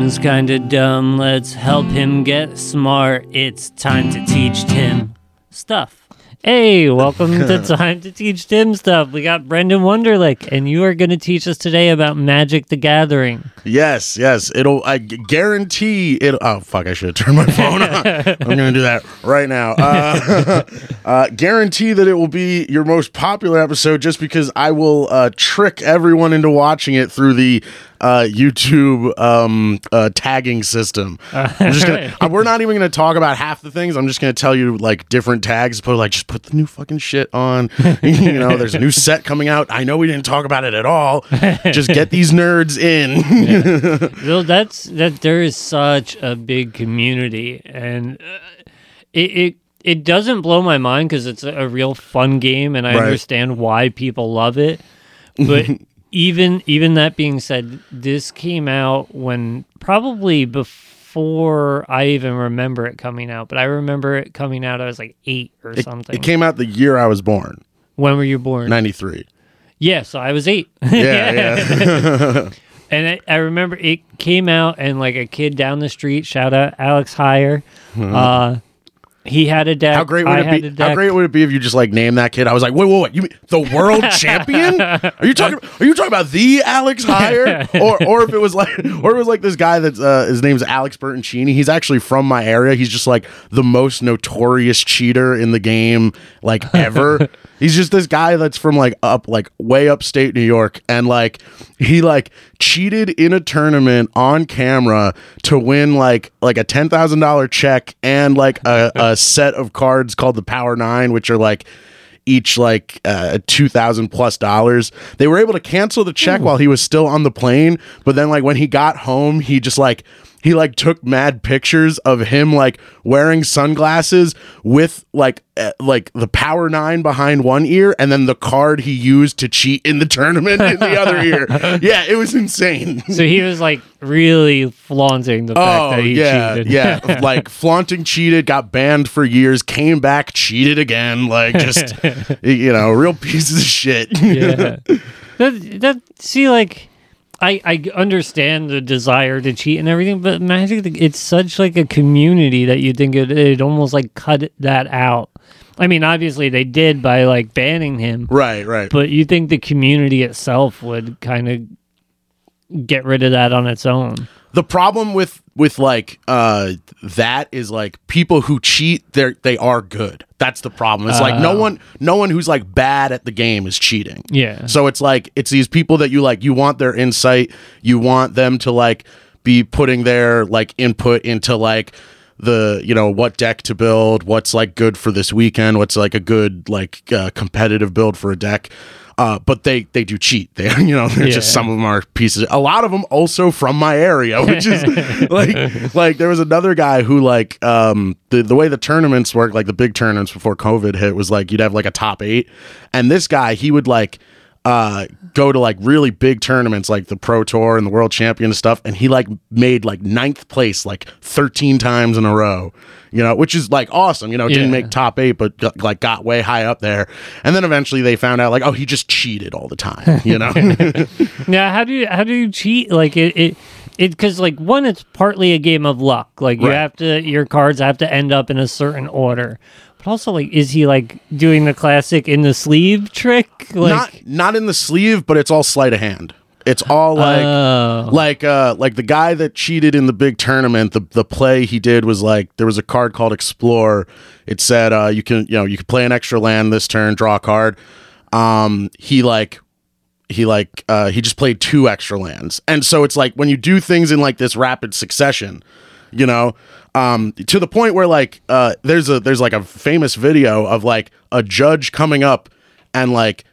Tim's kinda dumb. Let's help him get smart. It's time to teach Tim stuff. Hey, welcome to Time to Teach Tim Stuff. We got Brendan Wonderlick, and you are going to teach us today about Magic the Gathering. Yes, yes. It'll. I guarantee it. Oh fuck! I should have turned my phone on. I'm gonna do that right now. Uh, uh, guarantee that it will be your most popular episode, just because I will uh, trick everyone into watching it through the uh, YouTube um, uh, tagging system. I'm just gonna, uh, we're not even going to talk about half the things. I'm just going to tell you like different tags. Put like just put the new fucking shit on. you know, there's a new set coming out. I know we didn't talk about it at all. Just get these nerds in. well, that's that. There is such a big community, and uh, it, it it doesn't blow my mind because it's a real fun game, and I Right. understand why people love it. But even even that being said, this came out when probably before I even remember it coming out. But I remember it coming out. I was like eight or It, something. it came out the year I was born, when were you born? '93. Yeah, so I was eight. Yeah, yeah. And I, I remember it came out, and like a kid down the street, shout out Alex Heyer. Uh, he had a deck. How great would I it be? How great would it be if you just like name that kid? I was like, wait, wait, wait. You mean the world champion? Are you talking? Are you talking about the Alex Heyer? or, or if it was like, or it was like this guy that's uh, his name's Alex Bertoncini. He's actually from my area. He's just like the most notorious cheater in the game, like ever. He's just this guy that's from like up, like way upstate New York, and like he like cheated in a tournament on camera to win like like a ten thousand dollar check and like a, a set of cards called the Power Nine, which are like each like uh, two thousand plus dollars. They were able to cancel the check while he was still on the plane, but then like when he got home, he just like he like took mad pictures of him like wearing sunglasses with like uh, like the power nine behind one ear and then the card he used to cheat in the tournament in the other ear yeah it was insane So he was like really flaunting the fact Oh that he yeah, cheated. yeah. Like flaunting, cheated, got banned for years, came back, cheated again. Like just you know, real pieces of shit. yeah. That, that see like I, I understand the desire to cheat and everything, but Magic it's such like a community that you think it it almost like cut that out. I mean, obviously they did by like banning him, right, right. but you think the community itself would kind of get rid of that on its own. the problem with with like uh that is like people who cheat they're they are good that's the problem it's like no Oh. one no one who's like bad at the game is cheating Yeah. so it's like it's these people that you like you want their insight you want them to like be putting their like input into like the you know what deck to build what's like good for this weekend what's like a good like uh, competitive build for a deck uh, but they they do cheat. They you know they're just some of them are pieces. A lot of them also from my area, which is like like there was another guy who like um the the way the tournaments work, like the big tournaments before COVID hit, was like you'd have like a top eight, and this guy he would like uh go to like really big tournaments like the pro tour and the world champion and stuff and he like made like ninth place like 13 times in a row you know which is like awesome you know didn't Yeah. make top eight but got, like got way high up there and then eventually they found out like oh he just cheated all the time you know Now, how do you how do you cheat? Like it it it because like one, it's partly a game of luck. Like you Right. have to your cards have to end up in a certain order. But also, like, is he like doing the classic in the sleeve trick? Like, not not in the sleeve but it's all sleight of hand. It's all like oh, like uh like the guy that cheated in the big tournament the the play he did was like there was a card called explore. It said uh you can you know you can play an extra land this turn draw a card. Um he like he like uh he just played two extra lands. And so it's like when you do things in like this rapid succession you know um to the point where like uh there's a there's like a famous video of like a judge coming up and like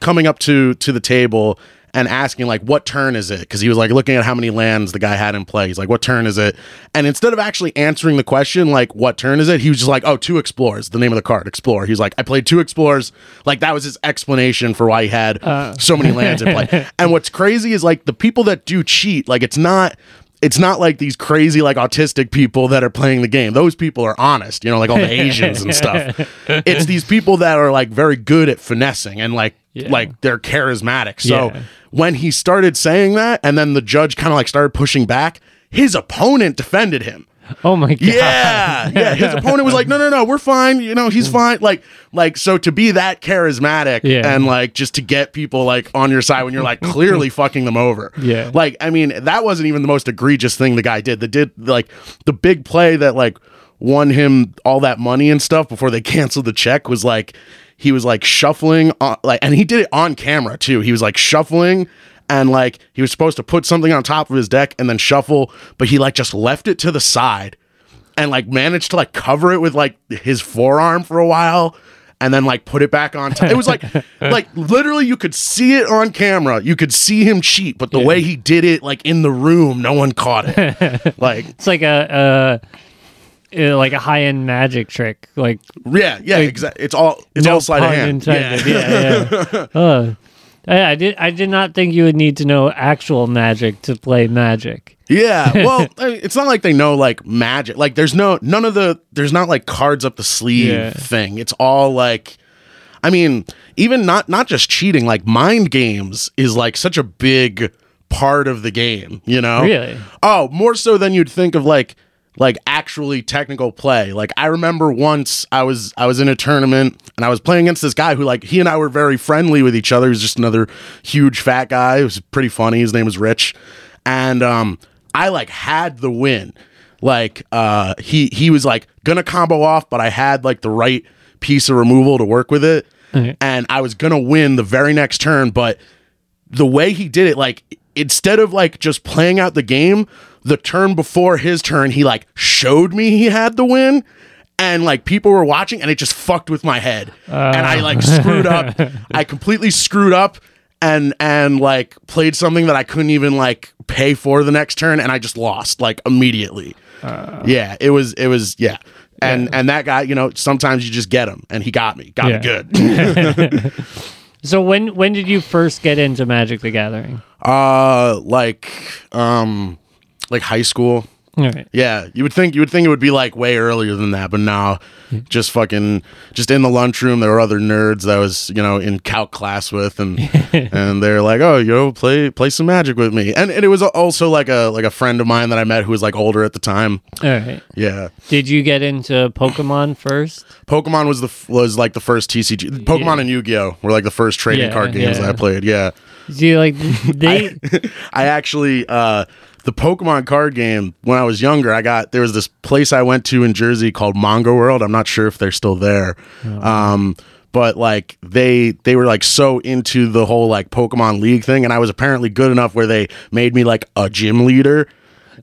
coming up to to the table and asking like what turn is it? Because he was like looking at how many lands the guy had in play. He's like what turn is it? And instead of actually answering the question like what turn is it? he was just like oh two explorers the name of the card explore. He's like i played two explorers. Like that was his explanation for why he had so many lands in play. And what's crazy is like the people that do cheat like it's not it's not like these crazy like autistic people that are playing the game those people are honest you know like all the asians and stuff it's these people that are like very good at finessing and like Yeah. like they're charismatic so Yeah. when he started saying that and then the judge kind of like started pushing back his opponent defended him. Oh my god. Yeah, yeah. His opponent was like, "No, no, no, we're fine. You know, he's fine." Like, like so to be that charismatic Yeah. and like just to get people like on your side when you're like clearly fucking them over. Yeah. Like, I mean, that wasn't even the most egregious thing the guy did. The did like the big play that like won him all that money and stuff before they canceled the check was like he was like shuffling on like and he did it on camera too. He was like shuffling and like he was supposed to put something on top of his deck and then shuffle, but he like just left it to the side and like managed to like cover it with like his forearm for a while and then like put it back on top. It was like like literally you could see it on camera. You could see him cheat, but the way he did it like in the room, no one caught it. like It's like a uh, like a high end magic trick. Like yeah, yeah, exactly. It's all it's all sleight of hand. intended. Yeah. Yeah, yeah. uh, I I did. I did not think you would need to know actual magic to play magic. Yeah. Well, I mean, it's not like they know like magic. Like there's no none of the there's not like cards up the sleeve Yeah. thing. It's all like I mean, even not not just cheating, like mind games is like such a big part of the game, you know? Really? Oh, more so than you'd think of like like actually technical play. Like I remember once I was I was in a tournament and I was playing against this guy who like he and I were very friendly with each other. He was just another huge fat guy. It was pretty funny. His name was Rich. And um I like had the win. Like uh he he was like gonna combo off, but I had like the right piece of removal to work with it. Okay. And I was gonna win the very next turn, but the way he did it, like instead of like just playing out the game, the turn before his turn, he like showed me he had the win. And like people were watching, and it just fucked with my head, and I like screwed up. I completely screwed up, and and like played something that I couldn't even like pay for the next turn, and I just lost like immediately. yeah, it was it was yeah, and and that guy, you know, sometimes you just get him, and he got me, got Yeah. me good. So when when did you first get into Magic the Gathering? Uh, like, um, like high school. Right. Yeah, you would think you would think it would be like way earlier than that, but no, just fucking just in the lunchroom. There were other nerds that I was you know in calc class with, and and they're like, oh, yo, play play some magic with me, and, and it was also like a like a friend of mine that I met who was like older at the time. All right. Yeah, Did you get into Pokemon first? Pokemon was the was like the first TCG. Pokemon Yeah. and Yu Gi Oh were like the first trading Yeah, card games yeah. that I played. Yeah. See, like they. I actually uh the Pokemon card game when I was younger, I got there was this place I went to in Jersey called Mongo World. I'm not sure if they're still there. Um but like they they were like so into the whole like Pokemon League thing and I was apparently good enough where they made me like a gym leader.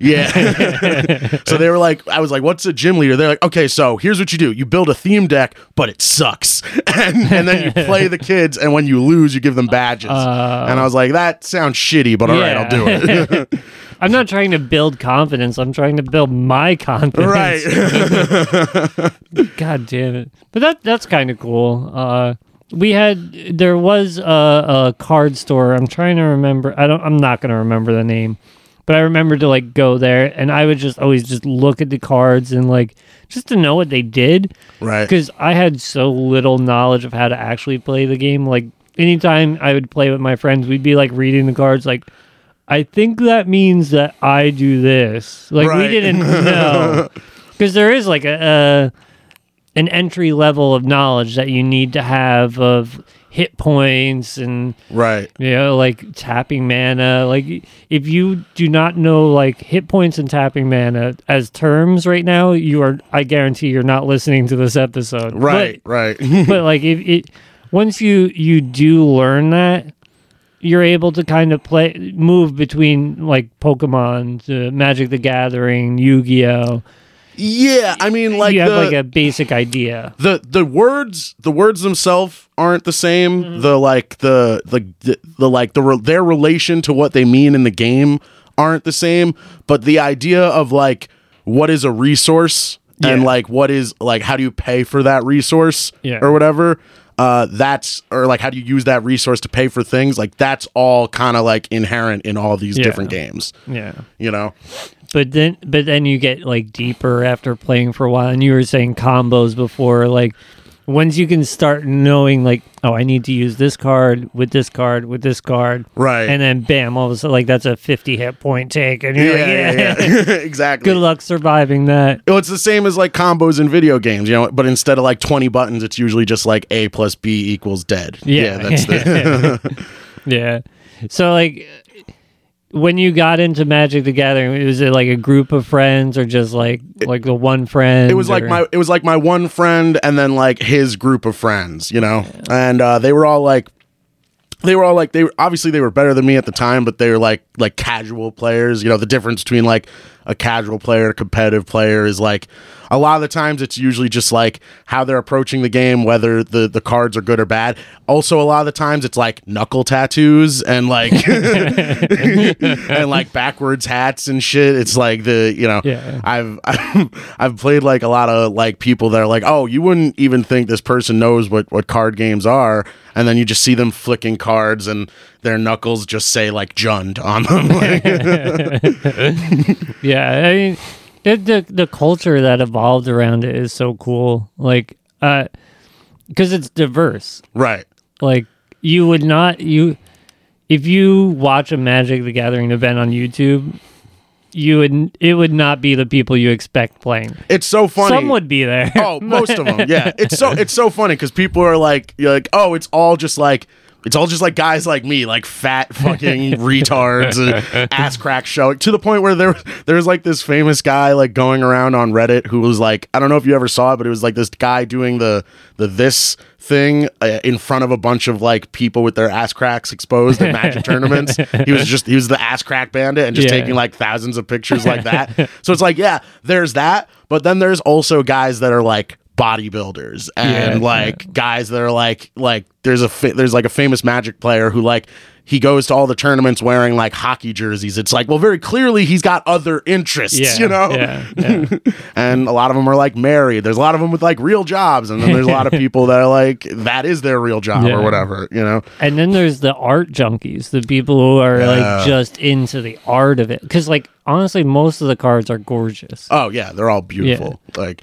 Yeah. so they were like, I was like, what's a gym leader? They're like, okay, so here's what you do. You build a theme deck, but it sucks. and, and then you play the kids, and when you lose, you give them badges. and I was like, that sounds shitty, but all right, I'll do it. I'm not trying to build confidence. I'm trying to build my confidence. right. God damn it! But that that's kind of cool. Uh, we had there was a, a card store. I'm trying to remember. I don't. I'm not gonna remember the name, but I remember to like go there, and I would just always just look at the cards and like just to know what they did right. because I had so little knowledge of how to actually play the game. Like anytime I would play with my friends, we'd be like reading the cards, like. I think that means that I do this. Like we didn't know because there is like a, a an entry level of knowledge that you need to have of hit points and Right. you know like tapping mana. Like if you do not know like hit points and tapping mana as terms right now, you are I guarantee you're not listening to this episode. Right. right. But, but like if it once you you do learn that you're able to kind of play move between like Pokemon, to Magic the Gathering, Yu-Gi-Oh. Yeah. I mean, like you the, have like a basic idea. the the words the words themselves aren't the same Mm-hmm. the like the the the, the like the re- their relation to what they mean in the game aren't the same but the idea of like what is a resource and like what is like how do you pay for that resource Yeah. or whatever uh that's or like how do you use that resource to pay for things like that's all kind of like inherent in all these Yeah. different games Yeah. you know But then but then you get like deeper after playing for a while and you were saying combos before like once you can start knowing like, oh, I need to use this card with this card with this card, Right. and then bam, all of a sudden like that's a fifty hit point take, and you're like, yeah, yeah. exactly. good luck surviving that. Well, it's the same as like combos in video games, you know, but instead of like 20 buttons, it's usually just like A plus B equals dead. Yeah. that's the. Yeah. So like when you got into Magic the Gathering, was it like a group of friends or just like like the one friend? it was like my it was like my one friend and then like his group of friends, you know, and uh, they were all like. They were all like they were obviously they were better than me at the time, but they were like like casual players. You know, the difference between like a casual player, a competitive player is like a lot of the times it's usually just like how they're approaching the game, whether the the cards are good or bad. Also, a lot of the times it's like knuckle tattoos and like and like backwards hats and shit. It's like the you know Yeah. I've I've played like a lot of like people that are like, oh, you wouldn't even think this person knows what what card games are, and then you just see them flicking cards and their knuckles just say like Jund on them. Like, Yeah, I mean the, the the culture that evolved around it is so cool. Like uh because it's diverse. right. Like you would not you if you watch a Magic the Gathering event on YouTube, you would it would not be the people you expect playing. It's so funny. Some would be there. Oh, most of them. Yeah, it's so it's so funny because people are like, you're like, oh, it's all just like. It's all just like guys like me, like fat fucking retards, and ass crack showing to the point where there there was like this famous guy like going around on Reddit who was like, I don't know if you ever saw it, but it was like this guy doing the the this thing uh, in front of a bunch of like people with their ass cracks exposed at magic tournaments. He was just he was the ass crack bandit and just Yeah. taking like thousands of pictures like that. so it's like, yeah, there's that, but then there's also guys that are like bodybuilders and Yeah, like guys that are like like there's a fa- there's like a famous magic player who like he goes to all the tournaments wearing like hockey jerseys. It's like, well, very clearly he's got other interests, Yeah, you know? yeah, yeah. and a lot of them are like married. There's a lot of them with like real jobs, and then there's a lot of people that are like that is their real job Yeah. or whatever, you know? And then there's the art junkies, the people who are Yeah. like just into the art of it. Because like honestly, most of the cards are gorgeous. Oh yeah, they're all beautiful. Like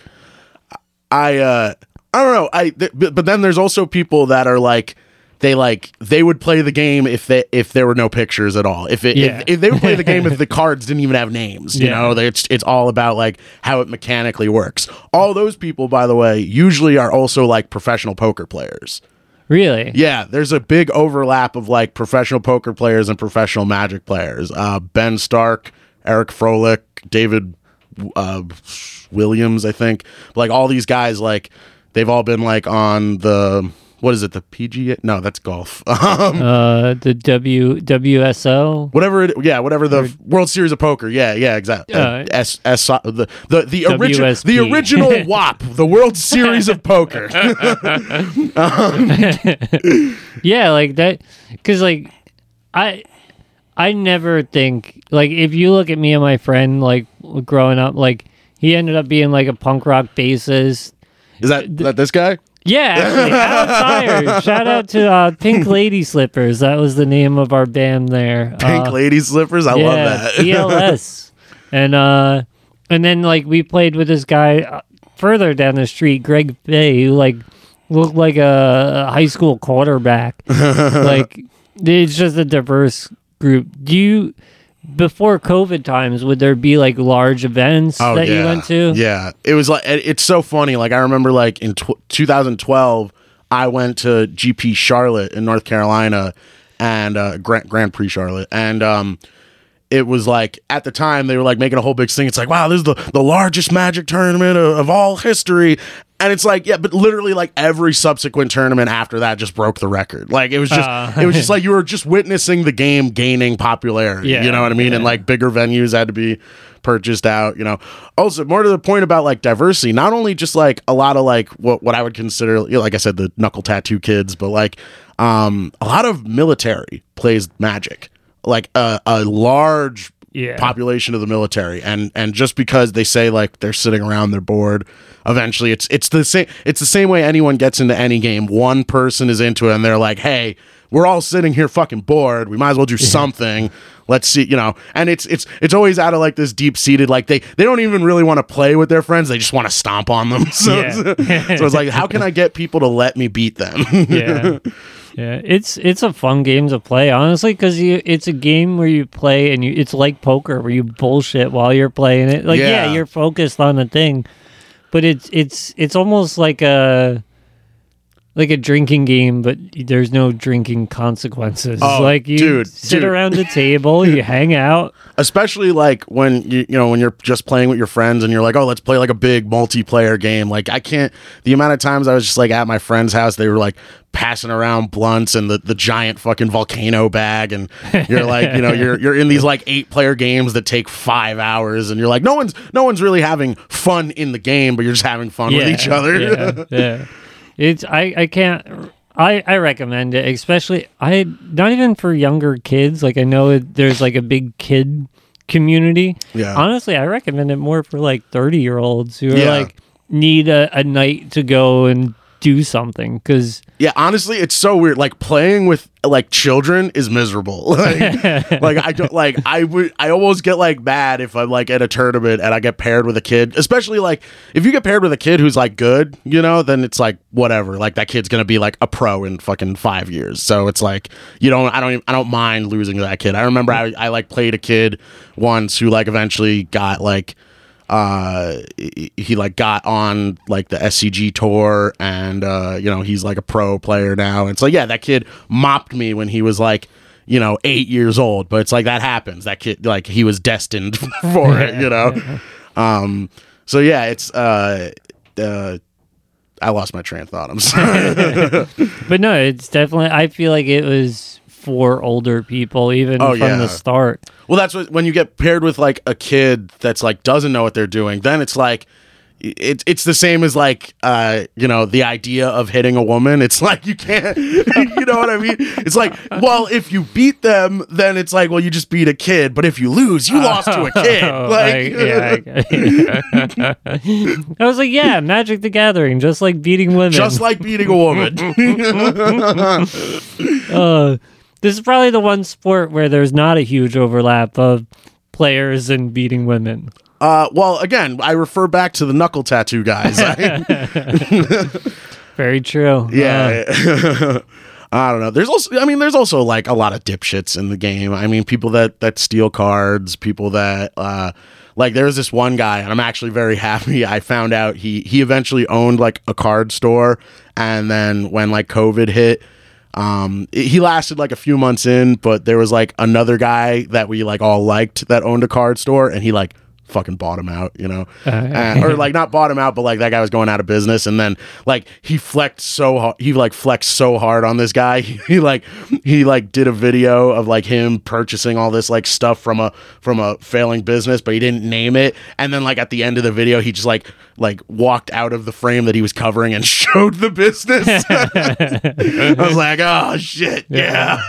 I uh I don't know. I th- but, then there's also people that are like they like they would play the game if they if there were no pictures at all. If it Yeah. if, if they would play the game if the cards didn't even have names, you Yeah. know, They- it's it's all about like how it mechanically works. All those people by the way usually are also like professional poker players. Really? Yeah, there's a big overlap of like professional poker players and professional magic players. Uh, ben Stark, Eric Froehlich, David uh, Williams, I think. Like all these guys, like they've all been like on the what is it? The PGA? No, that's golf. Um, Uh, the W WSO. whatever it, yeah, whatever the World Series of Poker. Yeah, yeah, exactly. Uh, S S the the the original the original WAP, the World Series of Poker. Yeah, like that. Because like I. I never think like if you look at me and my friend like growing up like he ended up being like a punk rock bassist is that that this guy? Yeah, actually, Al Tyre. Shout out to uh, Pink Lady Slippers. That was the name of our band there. Pink Uh, lady slippers. I love that. ELS. and uh, and then like we played with this guy uh, further down the street, Greg Bay, who like looked like a, a high school quarterback. like it's just a diverse group. Do you? Before COVID times, would there be like large events oh, that you went to? Yeah, it was like it's so funny. Like I remember, like in tw- 2012, I went to GP Charlotte in North Carolina, and uh, Grand Grand Prix Charlotte, and um, it was like at the time they were like making a whole big thing. It's like, wow, this is the the largest Magic tournament of, of all history. And it's like, yeah, but literally, like every subsequent tournament after that just broke the record. Like it was just, Uh. it was just like you were just witnessing the game gaining popularity. Yeah, you know what I mean? And like bigger venues had to be purchased out. You know. Also, more to the point about like diversity, not only just like a lot of like what what I would consider, you know, like I said, the knuckle tattoo kids, but like um a lot of military plays Magic. Like a a large Yeah. population of the military and and just because they say like they're sitting around they're bored eventually it's it's the same it's the same way anyone gets into any game one person is into it and they're like hey we're all sitting here fucking bored. We might as well do something. Let's see, you know. And it's it's it's always out of like this deep seated like they they don't even really want to play with their friends. They just want to stomp on them. So, Yeah. so it's like, how can I get people to let me beat them? yeah yeah it's it's a fun game to play honestly because you it's a game where you play and you it's like poker where you bullshit while you're playing it like yeah, Yeah. you're focused on the thing but it's it's it's almost like a like a drinking game but there's no drinking consequences Oh, like you dude, sit dude. around the table you hang out especially like when you you know when you're just playing with your friends and you're like oh let's play like a big multiplayer game like i can't the amount of times i was just like at my friend's house they were like passing around blunts and the, the giant fucking volcano bag and you're like you know you're you're in these like eight player games that take five hours and you're like no one's no one's really having fun in the game but you're just having fun with each other yeah, yeah. It's I I can't. I I recommend it, especially I not even for younger kids. Like I know it, there's like a big kid community. Yeah. Honestly, I recommend it more for like thirty year olds who are Yeah. like need a, a night to go and do something because Yeah, honestly, it's so weird. Like playing with like children is miserable. Like, like I don't like I would I almost get like mad if I'm like at a tournament and I get paired with a kid. Especially like if you get paired with a kid who's like good, you know, then it's like whatever. Like that kid's gonna be like a pro in fucking five years. So it's like you don't I don't even, I don't mind losing that kid. I remember mm. I I like played a kid once who like eventually got like uh he, he like got on like the SCG tour and uh you know he's like a pro player now. And so yeah that kid mopped me when he was like you know 8 years old. But it's like that happens. That kid like he was destined for it you know? Um so yeah it's uh uh I lost my train of thought. I'm sorry. But no, it's definitely. I feel like it was for older people even Oh, from yeah. the start. Well, that's what when you get paired with like a kid that's like doesn't know what they're doing, then it's like it's it's the same as like uh you know the idea of hitting a woman. It's like you can't you know what I mean? It's like well if you beat them then it's like well you just beat a kid, but if you lose you lost to a kid. Oh, Like I, yeah, I, I was like, yeah, Magic the Gathering, just like beating women. just like beating a woman. uh, this is probably the one sport where there's not a huge overlap of players and beating women. uh well again, I refer back to the knuckle tattoo guys. Very true. Yeah. Uh, I don't know. There's also I mean there's also like a lot of dipshits in the game. I mean people that that steal cards, people that uh like there's this one guy and I'm actually very happy I found out he he eventually owned like a card store and then when like covid hit um it- he lasted like a few months in but there was like another guy that we like all liked that owned a card store and he like fucking bought him out, you know, uh, And- uh, or like not bought him out, but like that guy was going out of business, and then like he flexed so hard, he like flexed so hard on this guy. He like he like did a video of like him purchasing all this like stuff from a from a failing business, but he didn't name it. And then like at the end of the video, he just like like walked out of the frame that he was covering and showed the business. I was like, oh shit, yeah.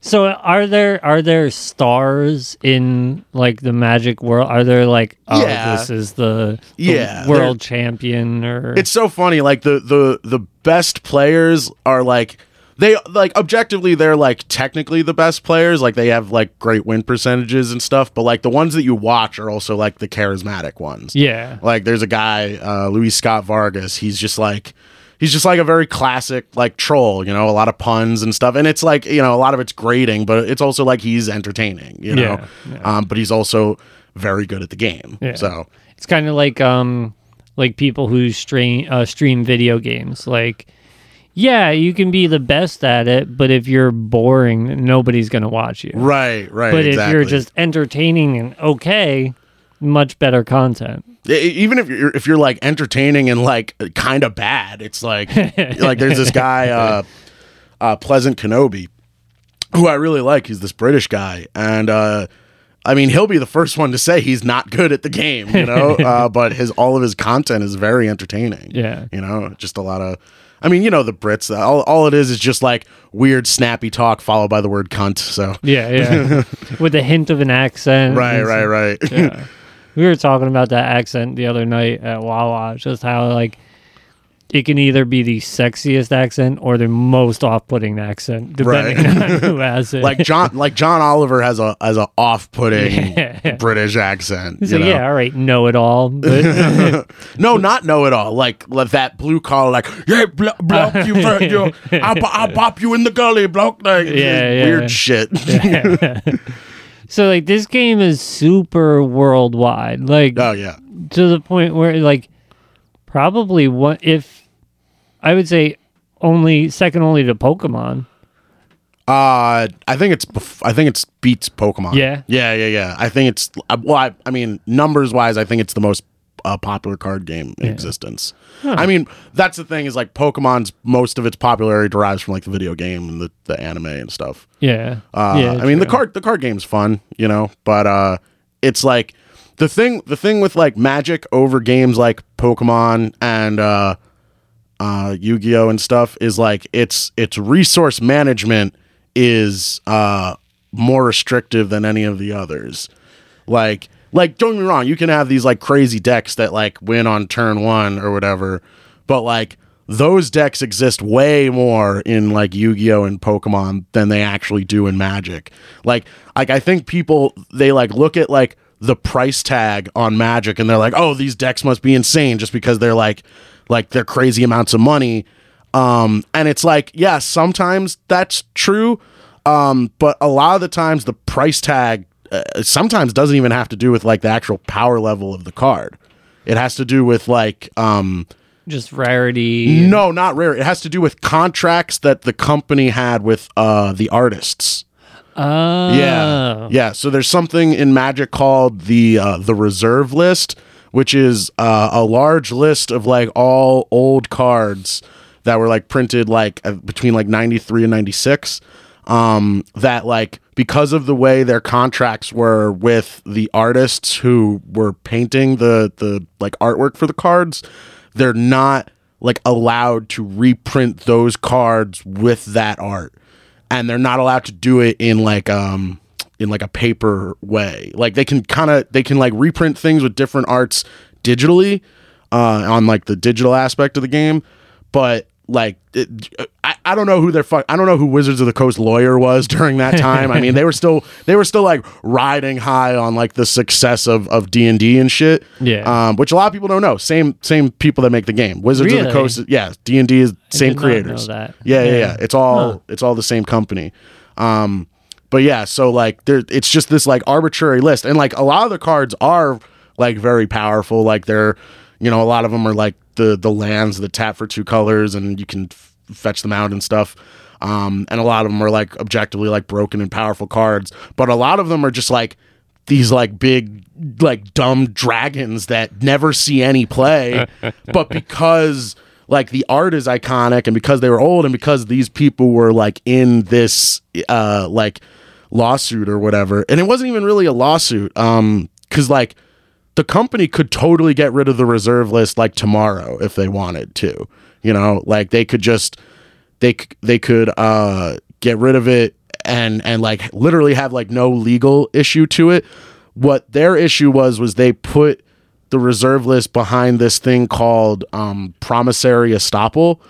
So are there are there stars in like the Magic world? Are there like oh Yeah. this is the, the Yeah, world champion or it's so funny like the the the best players are like they like objectively they're like technically the best players like they have like great win percentages and stuff but like the ones that you watch are also like the charismatic ones yeah like there's a guy uh Luis Scott Vargas he's just like he's just like a very classic like troll you know a lot of puns and stuff and it's like you know a lot of it's grating but it's also like he's entertaining you know Yeah, yeah. um but he's also very good at the game Yeah. so It's kind of like um like people who stream uh, stream video games. Like, yeah, you can be the best at it, but if you're boring, nobody's gonna watch you. right right But exactly. if you're just entertaining and okay, much better content. Even if you're if you're like entertaining and like kind of bad it's like like there's this guy uh uh pleasant kenobi who i really like he's this british guy and uh I mean, he'll be the first one to say he's not good at the game, you know. uh, but his all of his content is very entertaining. Yeah. you know, just a lot of. I mean, you know, the Brits. All, all it is is just like weird, snappy talk followed by the word cunt. So Yeah, yeah. With a hint of an accent. right, right, right. yeah. We were talking about that accent the other night at Wawa, just how like it can either be the sexiest accent or the most off-putting accent, depending on who has it. like John like John Oliver has a has a off putting Yeah. British accent. so you know? yeah, all right, know it all. But No, not know it all. Like, like that blue collar, like yeah, blo- bloke, you, for, you, I'll, I'll pop you in the gully, bloke. Like Yeah, yeah. weird shit. So like this game is super worldwide. Like oh yeah, to the point where like probably what if I would say only second only to Pokemon. uh, I think it's bef- I think it's beats Pokemon. Yeah? yeah, yeah, yeah. I think it's uh, well, I, I mean numbers wise, I think it's the most uh, popular card game in existence. I mean, that's the thing is like Pokemon's most of its popularity derives from like the video game and the, the anime and stuff. Yeah. Uh, yeah. I mean, the card the card game's fun, you know, but uh, it's like the thing the thing with like Magic over games like Pokemon and uh, uh, Yu-Gi-Oh and stuff is like its its resource management is uh, more restrictive than any of the others. Like like don't get me wrong, you can have these like crazy decks that like win on turn one or whatever, but like those decks exist way more in like Yu-Gi-Oh and Pokemon than they actually do in Magic. Like like I think people they like look at like the price tag on Magic and they're like, "Oh, these decks must be insane just because they're like like they're crazy amounts of money." Um and it's like, yeah, sometimes that's true. Um but a lot of the times the price tag uh, sometimes doesn't even have to do with like the actual power level of the card. It has to do with like um just rarity. no, not rare. It has to do with contracts that the company had with uh the artists. Oh. Yeah, yeah. So there's something in Magic called the uh, the reserve list, which is uh, a large list of like all old cards that were like printed like uh, between like 93 and 96 um that like because of the way their contracts were with the artists who were painting the the like artwork for the cards they're not like allowed to reprint those cards with that art. And they're not allowed to do it in like um in like a paper way. Like they can kind of they can like reprint things with different arts digitally uh on like the digital aspect of the game but like it, I, I don't know who their fuck I don't know who Wizards of the Coast lawyer was during that time. I mean, they were still they were still like riding high on like the success of of D and D and shit. Yeah. Um, which a lot of people don't know. Same same people that make the game. Wizards of the Coast. Yeah, D and D is same did not creators. know that. Yeah, yeah, Yeah. yeah. It's all it's all the same company. Um, but yeah, so like there, it's just this like arbitrary list, and like a lot of the cards are like very powerful. Like they're, you know, a lot of them are like the the lands that tap for two colors, and you can f- fetch them out and stuff. Um, and a lot of them are like objectively like broken and powerful cards, but a lot of them are just like these like big like dumb dragons that never see any play. But because like the art is iconic and because they were old and because these people were like in this uh like lawsuit or whatever. And it wasn't even really a lawsuit um cuz like the company could totally get rid of the reserve list like tomorrow if they wanted to you know? Like they could just they they could uh get rid of it and and like literally have like no legal issue to it. What their issue was was they put the reserve list behind this thing called um promissory estoppel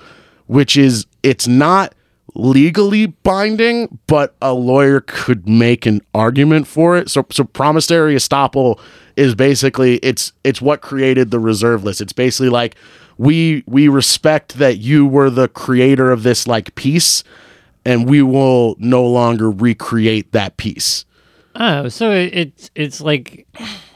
which is it's not legally binding but a lawyer could make an argument for it. So so promissory estoppel is basically it's it's what created the reserve list. It's basically like we we respect that you were the creator of this like piece and we will no longer recreate that piece Oh, so it, it's it's like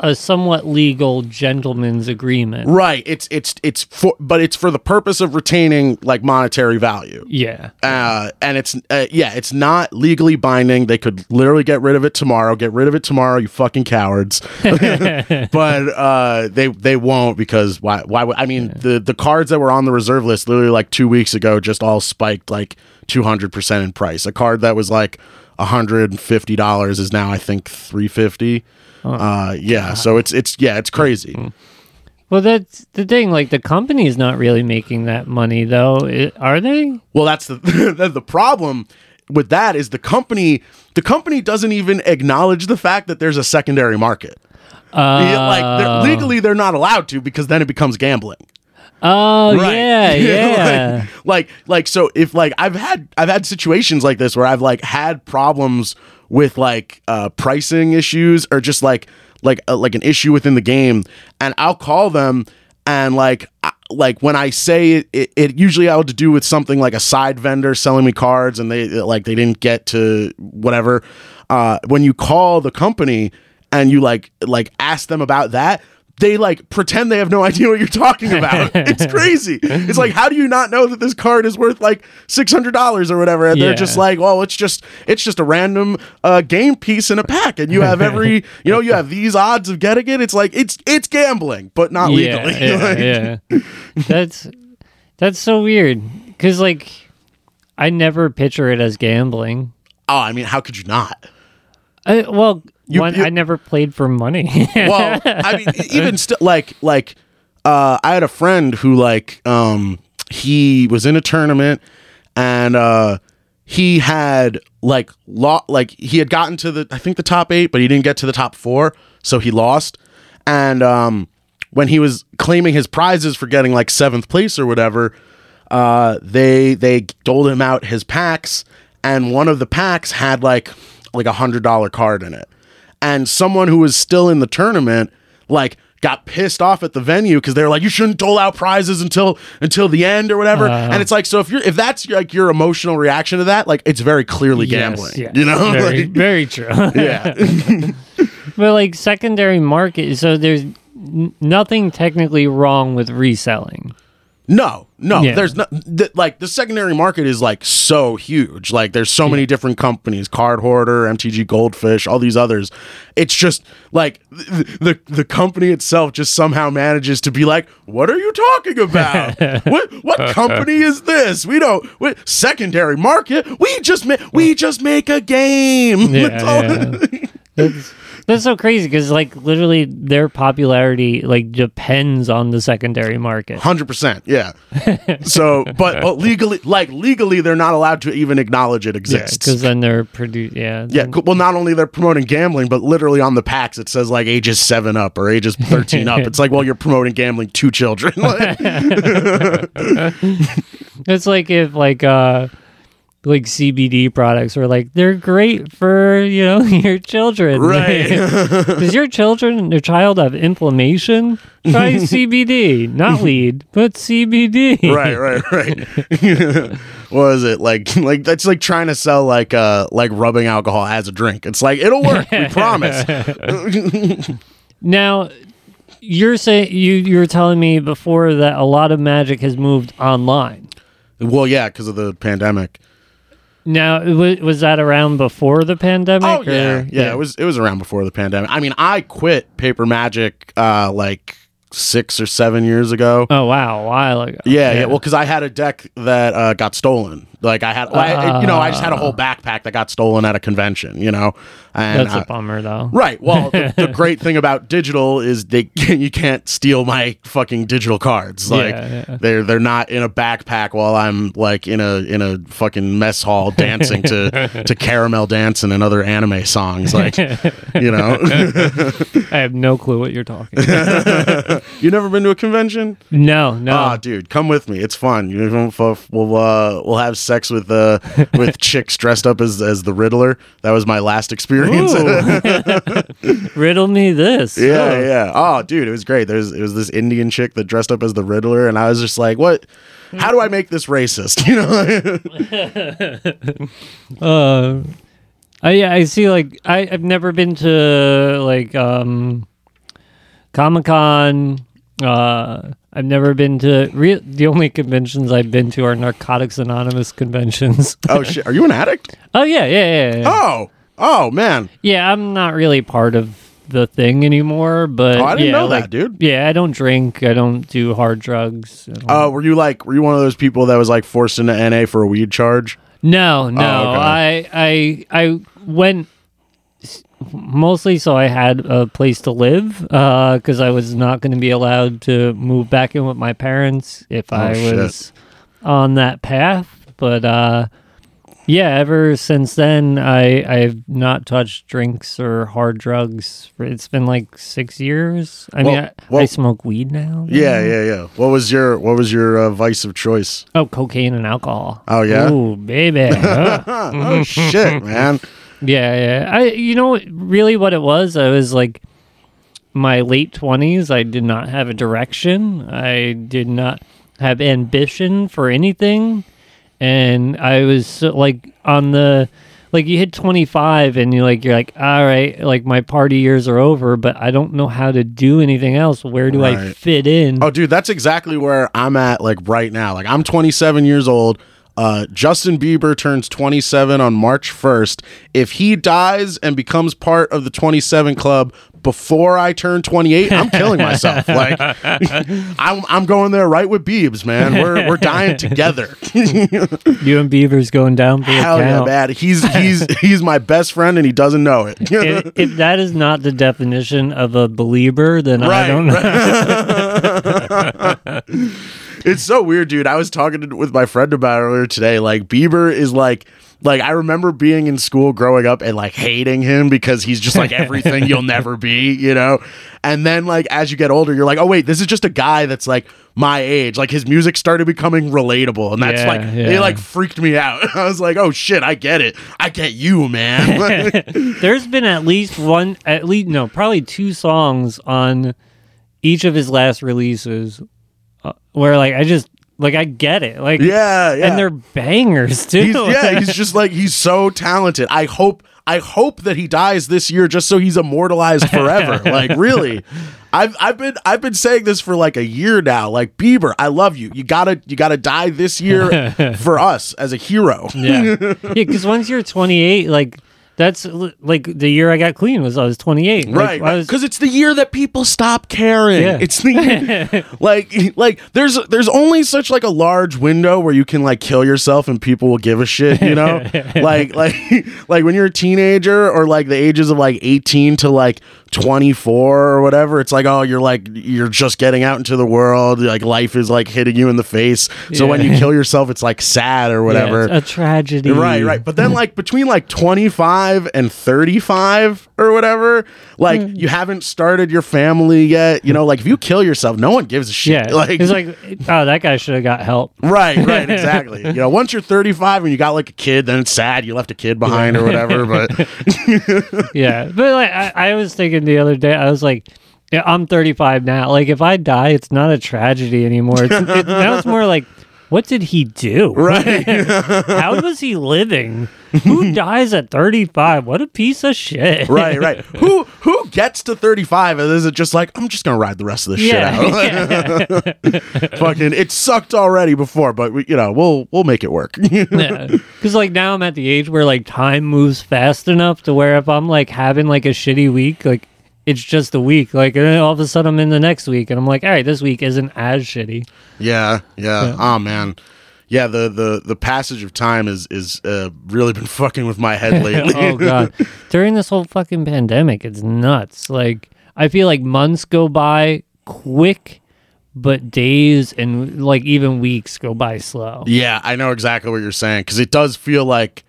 a somewhat legal gentleman's agreement. right it's it's it's for but it's for the purpose of retaining like monetary value Yeah. uh, and it's uh, yeah, it's not legally binding. They could literally get rid of it tomorrow. Get rid of it tomorrow, you fucking cowards. but uh, they they won't because why? Why? would I mean, the the cards that were on the reserve list literally like two weeks ago just all spiked like two hundred percent in price. A card that was like hundred and fifty dollars is now I think three fifty. uh, yeah, so it's it's yeah, it's crazy. Well, that's the thing. Like the company is not really making that money, though. I- are they? Well, that's the the problem with that is the company the company doesn't even acknowledge the fact that there's a secondary market. Uh, like they're, legally they're not allowed to because then it becomes gambling. Oh Right. yeah, yeah. like like so if like I've had I've had situations like this where I've like had problems with like uh pricing issues or just like like uh, like an issue within the game and I'll call them and like I- like when I say it, it, it usually had to do with something like a side vendor selling me cards and they like they didn't get to whatever uh when you call the company and you like like ask them about that they like pretend they have no idea what you're talking about. it's crazy. It's like, how do you not know that this card is worth like six hundred dollars or whatever? And they're just like, well, it's just it's just a random uh, game piece in a pack, and you have every you know you have these odds of getting it. It's like it's it's gambling, but not yeah, legally. yeah, Like, yeah. That's that's so weird because like I never picture it as gambling. Oh, I mean, how could you not? I, well, You- one, you- I never played for money. well, I mean, even still, like, like, uh, I had a friend who, like, um, he was in a tournament and, uh, he had like lo- like he had gotten to the I think the top 8 but he didn't get to the top 4 so he lost and um when he was claiming his prizes for getting like 7th place or whatever uh they they doled him out his packs and one of the packs had like like a hundred dollar card in it and someone who was still in the tournament like got pissed off at the venue because they're like you shouldn't dole out prizes until until the end or whatever. Uh-huh. And it's like so if you're if that's like your emotional reaction to that like it's very clearly Yes, gambling yes, you know? Very, Like, very true. yeah. But like secondary market, so there's n- nothing technically wrong with reselling. No, no. Yeah. There's not th- like the secondary market is like so huge. Like there's so many different companies, Card Hoarder, MTG Goldfish, all these others. It's just like th- the the company itself just somehow manages to be like, "What are you talking about? what what company is this? We don't what, secondary market. We just ma- we just make a game." Yeah, That's all- yeah. That's, that's so crazy because like literally their popularity like depends on the secondary market. Hundred percent, yeah. So, but, but legally, like legally, they're not allowed to even acknowledge it exists. because then they're produ Yeah, Yeah, then- well, not only they're promoting gambling, but literally on the packs it says like ages seven up or ages thirteen up. It's like, well, you're promoting gambling to children. It's like if like uh like CBD products were like they're great for you know your children. right? Does your children, your child have inflammation? Try CBD, not weed, but CBD. right, right, right. what is it like? Like that's like trying to sell like uh like rubbing alcohol as a drink. It's like it'll work. We promise. Now, you're saying you you were telling me before that a lot of magic has moved online. well, yeah, because of the pandemic. Now, was, was that around before the pandemic? Oh yeah, or- yeah, It was it was around before the pandemic. I mean, I quit paper magic uh like six or seven years ago. Oh wow, a while ago. Yeah, yeah. Well, because I had a deck that uh, got stolen. Like I had, I, you know, I just had a whole backpack that got stolen at a convention. You know, and that's uh, a bummer though. right. Well, the, the great thing about digital is they you can't steal my fucking digital cards. Like Yeah, yeah. they're they're not in a backpack while I'm like in a in a fucking mess hall dancing to to Caramelldansen and other anime songs. Like you know, I have no clue what you're talking. about. you never been to a convention? no, no. Ah, dude, come with me. It's fun. You we'll uh, we'll have sex with uh, with chicks dressed up as as the Riddler. That was my last experience. Riddle me this. yeah, Oh. yeah. Oh, dude, it was great. There's it was this Indian chick that dressed up as the Riddler, and I was just like, what? How do I make this racist? You know? Uh, I yeah, I see. Like I, I've never been to like um, Comic Con. Uh, I've never been to re- the only conventions I've been to are Narcotics Anonymous conventions. oh shit, are you an addict? oh yeah, yeah, yeah, yeah. Oh, oh man. Yeah, I'm not really part of the thing anymore. But Oh, I didn't yeah, know that, dude. Yeah, I don't drink. I don't do hard drugs. Don't- Uh, were you like were you one of those people that was like forced into NA for a weed charge? No, no. Oh, okay. I I I went mostly so I had a place to live because I was not going to be allowed to move back in with my parents if I Oh, shit. was on that path. But uh, Yeah, ever since then, I I've not touched drinks or hard drugs. It's been like six years. I mean, Well- I, I well- smoke weed now. Yeah, yeah, yeah. What was your What was your uh, vice of choice? Oh, cocaine and alcohol. Oh, yeah? Oh, baby. Oh shit, man. Yeah, yeah. I, you know, really, what it was, I was like, my late twenties. I did not have a direction. I did not have ambition for anything, and I was so, like on the. Like you hit 25 and you're like you're like all right like my party years are over but I don't know how to do anything else where do I fit in Oh, dude, that's exactly where I'm at. Like right now, like I'm 27 years old. Uh, Justin Bieber turns 27 on March 1st. If he dies and becomes part of the 27 club before I turn 28, I'm killing myself. Like I'm, I'm going there right with Biebs, man. We're we're dying together. you and Bieber's going down for the Hell yeah, count man. He's he's he's my best friend and he doesn't know it. if, if that is not the definition of a Belieber, then I don't know. It's so weird, dude. I was talking to, with my friend about it earlier today. Like Bieber is like like I remember being in school growing up and like hating him because he's just like everything you'll never be, you know? And then like as you get older, you're like, "Oh wait, this is just a guy that's like my age." Like his music started becoming relatable and that's Yeah, like yeah. it like freaked me out. I was like, "Oh shit, I get it. I get you, man." There's been at least one, at least no, probably two songs on each of his last releases uh, where like I just like I get it, like yeah, yeah. and they're bangers too. He's, yeah, he's just like he's so talented. I hope I hope that he dies this year just so he's immortalized forever. like really. I've I've been I've been saying this for like a year now. Like Bieber, I love you. You gotta you gotta die this year for us as a hero. yeah, yeah. Because once you're 28, like that's like the year I got clean was I was 28. Like, Right, was, because it's the year that people stop caring. Yeah. It's the like like there's there's only such like a large window where you can like kill yourself and people will give a shit, you know? like like like when you're a teenager or like the ages of like 18 to like 24 or whatever, it's like oh you're like you're just getting out into the world, like life is like hitting you in the face. So when you kill yourself it's like sad or yeah, whatever. it's a tragedy. Right, right. But then like between like 25 and 35 or whatever, like Hmm. you haven't started your family yet, you know, like if you kill yourself, no one gives a shit. Yeah, Like it's like oh that guy should have got help. Right, right, exactly. you know, once you're 35 and you got like a kid, then it's sad you left a kid behind or whatever, but yeah, but like I, I was thinking the other day, I was like, yeah, I'm 35 now. Like if I die, it's not a tragedy anymore. It's, it, now it's more like, what did he do? right. How was he living? Who dies at 35? What a piece of shit. right, right. Who who gets to 35 and is it just like I'm just going to ride the rest of this shit out. Yeah. Fucking it sucked already before, but we, you know, we'll we'll make it work. Because like now I'm at the age where like time moves fast enough to where if I'm like having like a shitty week, like it's just a week. Like and then all of a sudden I'm in the next week and I'm like, all right, this week isn't as shitty. Yeah, yeah. Oh man. Yeah, the, the the passage of time is is uh, really been fucking with my head lately. oh god. During this whole fucking pandemic, it's nuts. Like I feel like months go by quick, but days and like even weeks go by slow. yeah, I know exactly what you're saying because it does feel like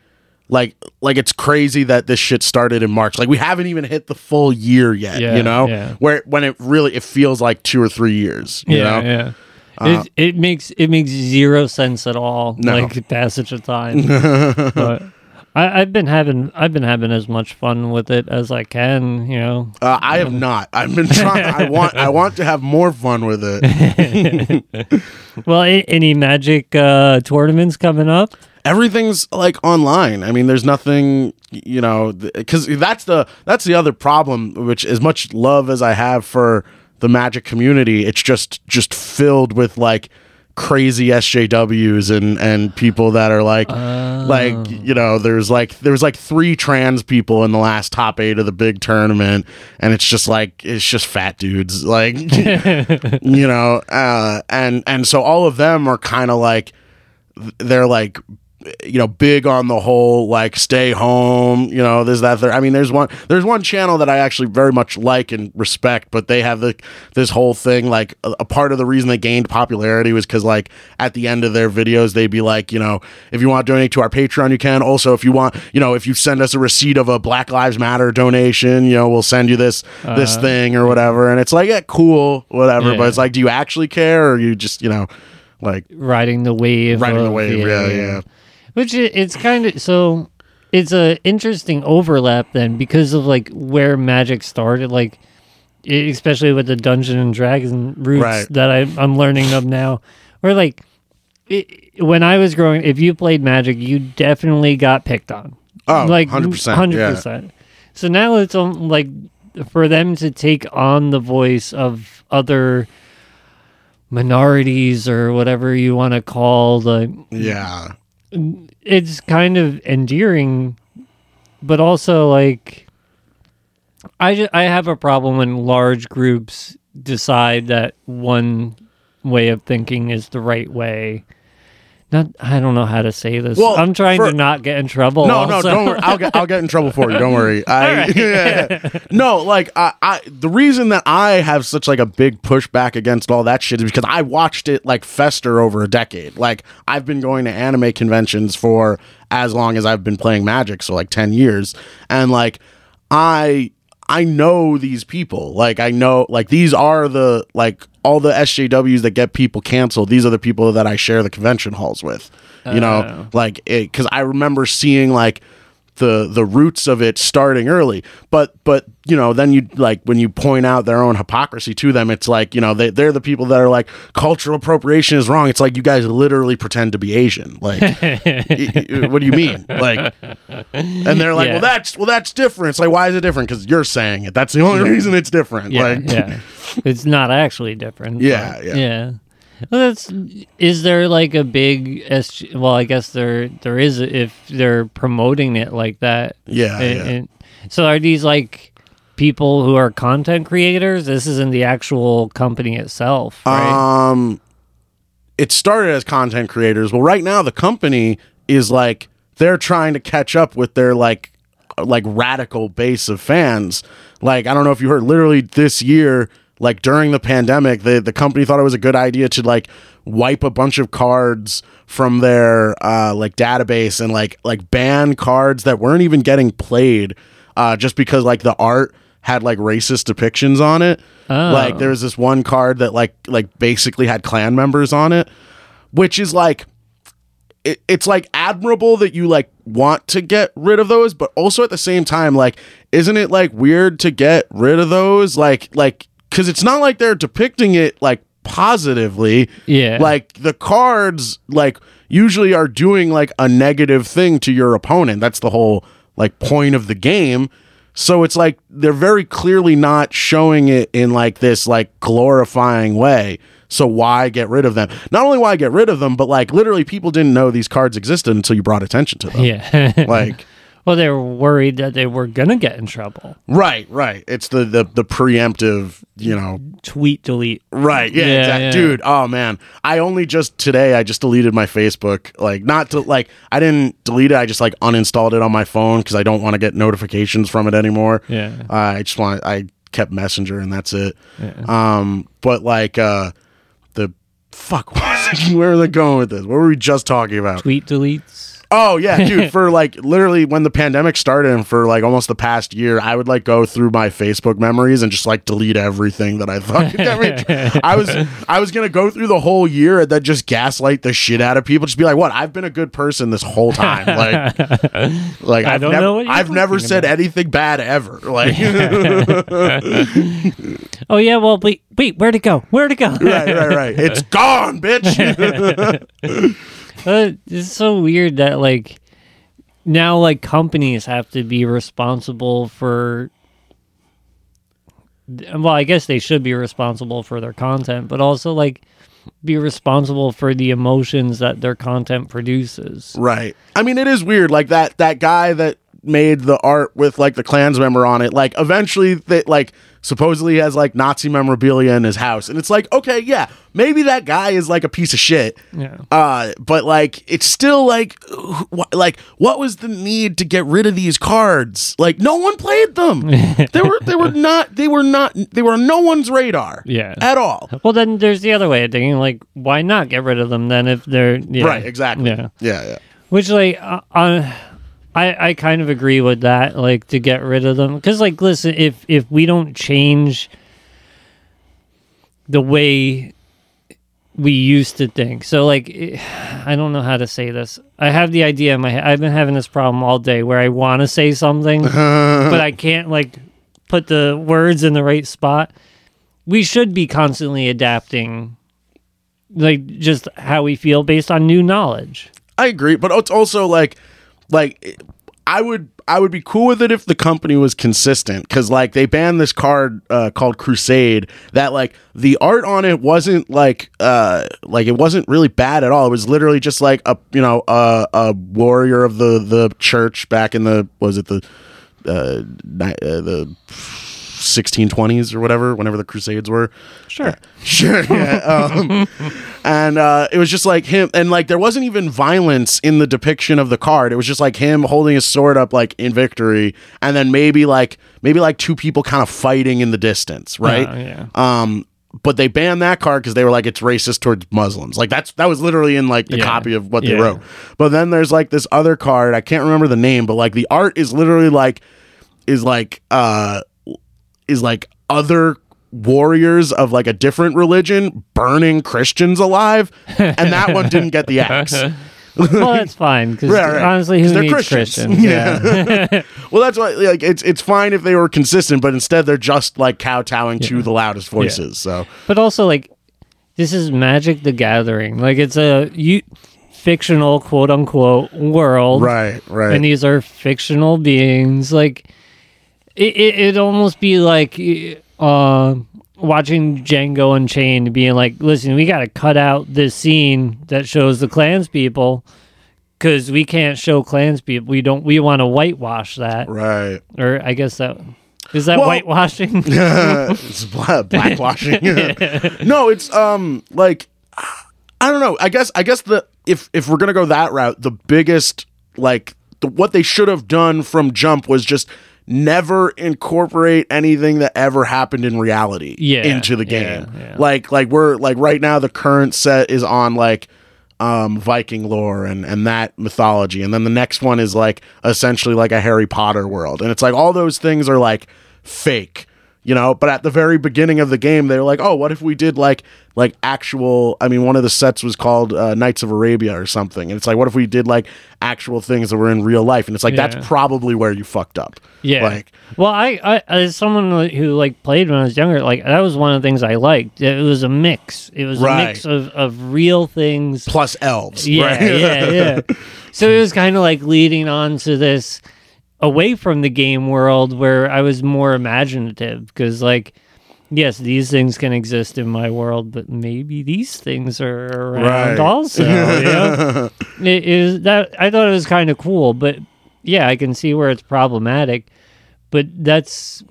like like it's crazy that this shit started in March. Like we haven't even hit the full year yet. Yeah, you know, yeah. where when it really it feels like two or three years. You yeah, know, yeah. it, it makes it makes zero sense at all. No. Like passage of time. but I, I've been having I've been having as much fun with it as I can. You know. uh, I have not. I've been trying. I want I want to have more fun with it. Well, a- any magic uh, tournaments coming up? Everything's like online. I mean, there's nothing, you know, because that's the that's the other problem. Which as much love as I have for the Magic community, it's just just filled with like crazy SJWs and and people that are like like you know there's like there's like three trans people in the last top eight of the big tournament and it's just like it's just fat dudes like you know uh and and so all of them are kind of like they're like you know big on the whole like stay home you know there's that there i mean there's one there's one channel that i actually very much like and respect but they have the this whole thing like a, a part of the reason they gained popularity was because like at the end of their videos they'd be like you know if you want to donate to our patreon you can. Also if you want you know if you send us a receipt of a black lives matter donation you know we'll send you this this uh-huh. thing or whatever. And it's like yeah cool whatever. Yeah. but it's like do you actually care or you just you know like riding the wave. riding the wave yeah. yeah Which it's kind of so. It's a interesting overlap then because of like where magic started, like especially with the Dungeon and Dragon roots Right. that I, I'm learning of now. Where like it, when I was growing, if you played Magic, you definitely got picked on. Oh, like 100%, hundred yeah. So now it's um, like for them to take on the voice of other minorities or whatever you want to call the yeah it's kind of endearing but also like i ju- i have a problem when large groups decide that one way of thinking is the right way not i don't know how to say this Well, i'm trying for- to not get in trouble No, no, don't worry. I'll get I'll get in trouble for you. Don't worry. I yeah, yeah. no, like I, I the reason that I have such like a big pushback against all that shit is because I watched it like fester over a decade. Like I've been going to anime conventions for as long as I've been playing Magic, so like ten years, and like I I know these people. Like I know like these are the like all the SJWs that get people canceled. These are the people that I share the convention halls with. You know, oh. like it cuz I remember seeing like the the roots of it starting early. But but you know then you like when you point out their own hypocrisy to them it's like you know they, they're the people that are like cultural appropriation is wrong. It's like you guys literally pretend to be asian. Like what do you mean? Like and they're like Yeah. well that's well that's different. It's like why is it different? Because you're saying it. That's the only reason it's different. Yeah, like yeah. it's not actually different Yeah, yeah. yeah well, that's is there like a big SG, well i guess there there is if they're promoting it like that yeah, And- yeah. and- so are these like people who are content creators? This isn't the actual company itself, right? Um, it started as content creators. Well, right now the company is like they're trying to catch up with their like like radical base of fans. Like I don't know if you heard, literally this year, like during the pandemic, the the company thought it was a good idea to like wipe a bunch of cards from their uh like database and like like ban cards that weren't even getting played uh just because like the art had like racist depictions on it. Oh. Like there was this one card that like like basically had Klan members on it, which is like it, it's like admirable that you like want to get rid of those, but also at the same time, like, isn't it like weird to get rid of those? Like, like, because it's not like they're depicting it like positively. Yeah. Like the cards, like usually are doing like a negative thing to your opponent. That's the whole like point of the game. So it's like they're very clearly not showing it in like this like glorifying way. So why get rid of them? Not only why get rid of them, but like literally people didn't know these cards existed until you brought attention to them. yeah. Like well, they were worried that they were gonna get in trouble. right, right. It's the the the preemptive, you know, Tweet, delete. Right. Yeah, Yeah, exact- yeah. Dude, oh man. I only just today I just deleted my Facebook. Like not to like I didn't delete it. I just like uninstalled it on my phone cuz I don't want to get notifications from it anymore. Yeah. Uh, I just want I kept Messenger and that's it. Yeah. Um but like uh the fuck what was I- where are they going with this? What were we just talking about? Tweet deletes. Oh yeah, dude. For like literally when the pandemic started, and for like almost the past year, I would like go through my Facebook memories and just like delete everything that I thought. I, mean, I was I was gonna go through the whole year and then just gaslight the shit out of people. Just be like, "What? I've been a good person this whole time." Like, like I I've don't never, know what you're I've never said about. anything bad ever. Like, Oh yeah. Well, wait, wait. Where'd it go? Where'd it go? right, right, right. It's gone, bitch. Uh, it's so weird that like now like companies have to be responsible for well i guess they should be responsible for their content but also like be responsible for the emotions that their content produces Right. I mean, it is weird. Like that that guy that made the art with like the Klans member on it. Like eventually, they like supposedly has like Nazi memorabilia in his house, and it's like, okay, yeah, maybe that guy is like a piece of shit. Yeah. Uh, but like, it's still like, wh- like, what was the need to get rid of these cards? Like, no one played them. they were, they were not, they were not, they were on no one's radar. Yeah. at all. Well, then there's the other way of thinking. Like, why not get rid of them then if they're yeah. Right, exactly. Yeah. yeah, yeah. Which like uh, uh, I I kind of agree with that. Like to get rid of them because like listen, if if we don't change the way we used to think, so like I don't know how to say this. I have the idea in my head. I've been having this problem all day where I want to say something, but I can't like put the words in the right spot. We should be constantly adapting like just how we feel based on new knowledge. I agree, but it's also like, like I would I would be cool with it if the company was consistent because like they banned this card uh, called Crusade that like the art on it wasn't like uh like it wasn't really bad at all. It was literally just like a you know a a warrior of the the church back in the was it the uh, uh the 1620s or whatever whenever the crusades were Sure. Sure. Yeah. Um, and uh, it was just like him, and like there wasn't even violence in the depiction of the card. It was just like him holding his sword up, like in victory, and then maybe like maybe like two people kind of fighting in the distance, right? Oh, yeah. Um, but they banned that card because they were like it's racist towards Muslims. Like that's that was literally in like the Yeah. copy of what they Yeah. wrote. But then there's like this other card. I can't remember the name, but like the art is literally like is like uh is like other warriors of like a different religion burning Christians alive, and that one didn't get the axe. well, that's fine because Right, right. honestly, 'Cause who they're needs Christians. Christians? Yeah. Well, that's why like it's it's fine if they were consistent, but instead they're just like kowtowing to the loudest voices. So but also, like, this is Magic: The Gathering. Like, it's a you fictional quote unquote world, right, right. and these are fictional beings. Like, it it it'd almost be like uh, watching Django Unchained, being like, "Listen, we got to cut out this scene that shows the Klans people." Because we can't show Klans people, we don't. We want to whitewash that. right. or I guess that is that Well- whitewashing. it's bla- blackwashing. no, it's um like I don't know. I guess I guess the if if we're gonna go that route, the biggest like the, what they should have done from jump was just never incorporate anything that ever happened in reality Yeah, into the yeah, game. yeah. Like like we're like right now the current set is on like um Viking lore and and that mythology and then the next one is like essentially like a Harry Potter world and it's like all those things are like fake you know but at the very beginning of the game they were like oh what if we did like like actual i mean one of the sets was called uh, knights of arabia or something and it's like what if we did like actual things that were in real life and it's like Yeah. that's probably where you fucked up yeah. like well, I, I as someone who like played when I was younger, like that was one of the things I liked. It was a mix. It was a mix of of real things. plus elves Yeah, right? yeah, yeah. So it was kind of like leading on to this away from the game world where I was more imaginative because like. Yes, these things can exist in my world, but maybe these things are around Right. also. You know? it is that I thought it was kind of cool, but yeah, I can see where it's problematic. But that's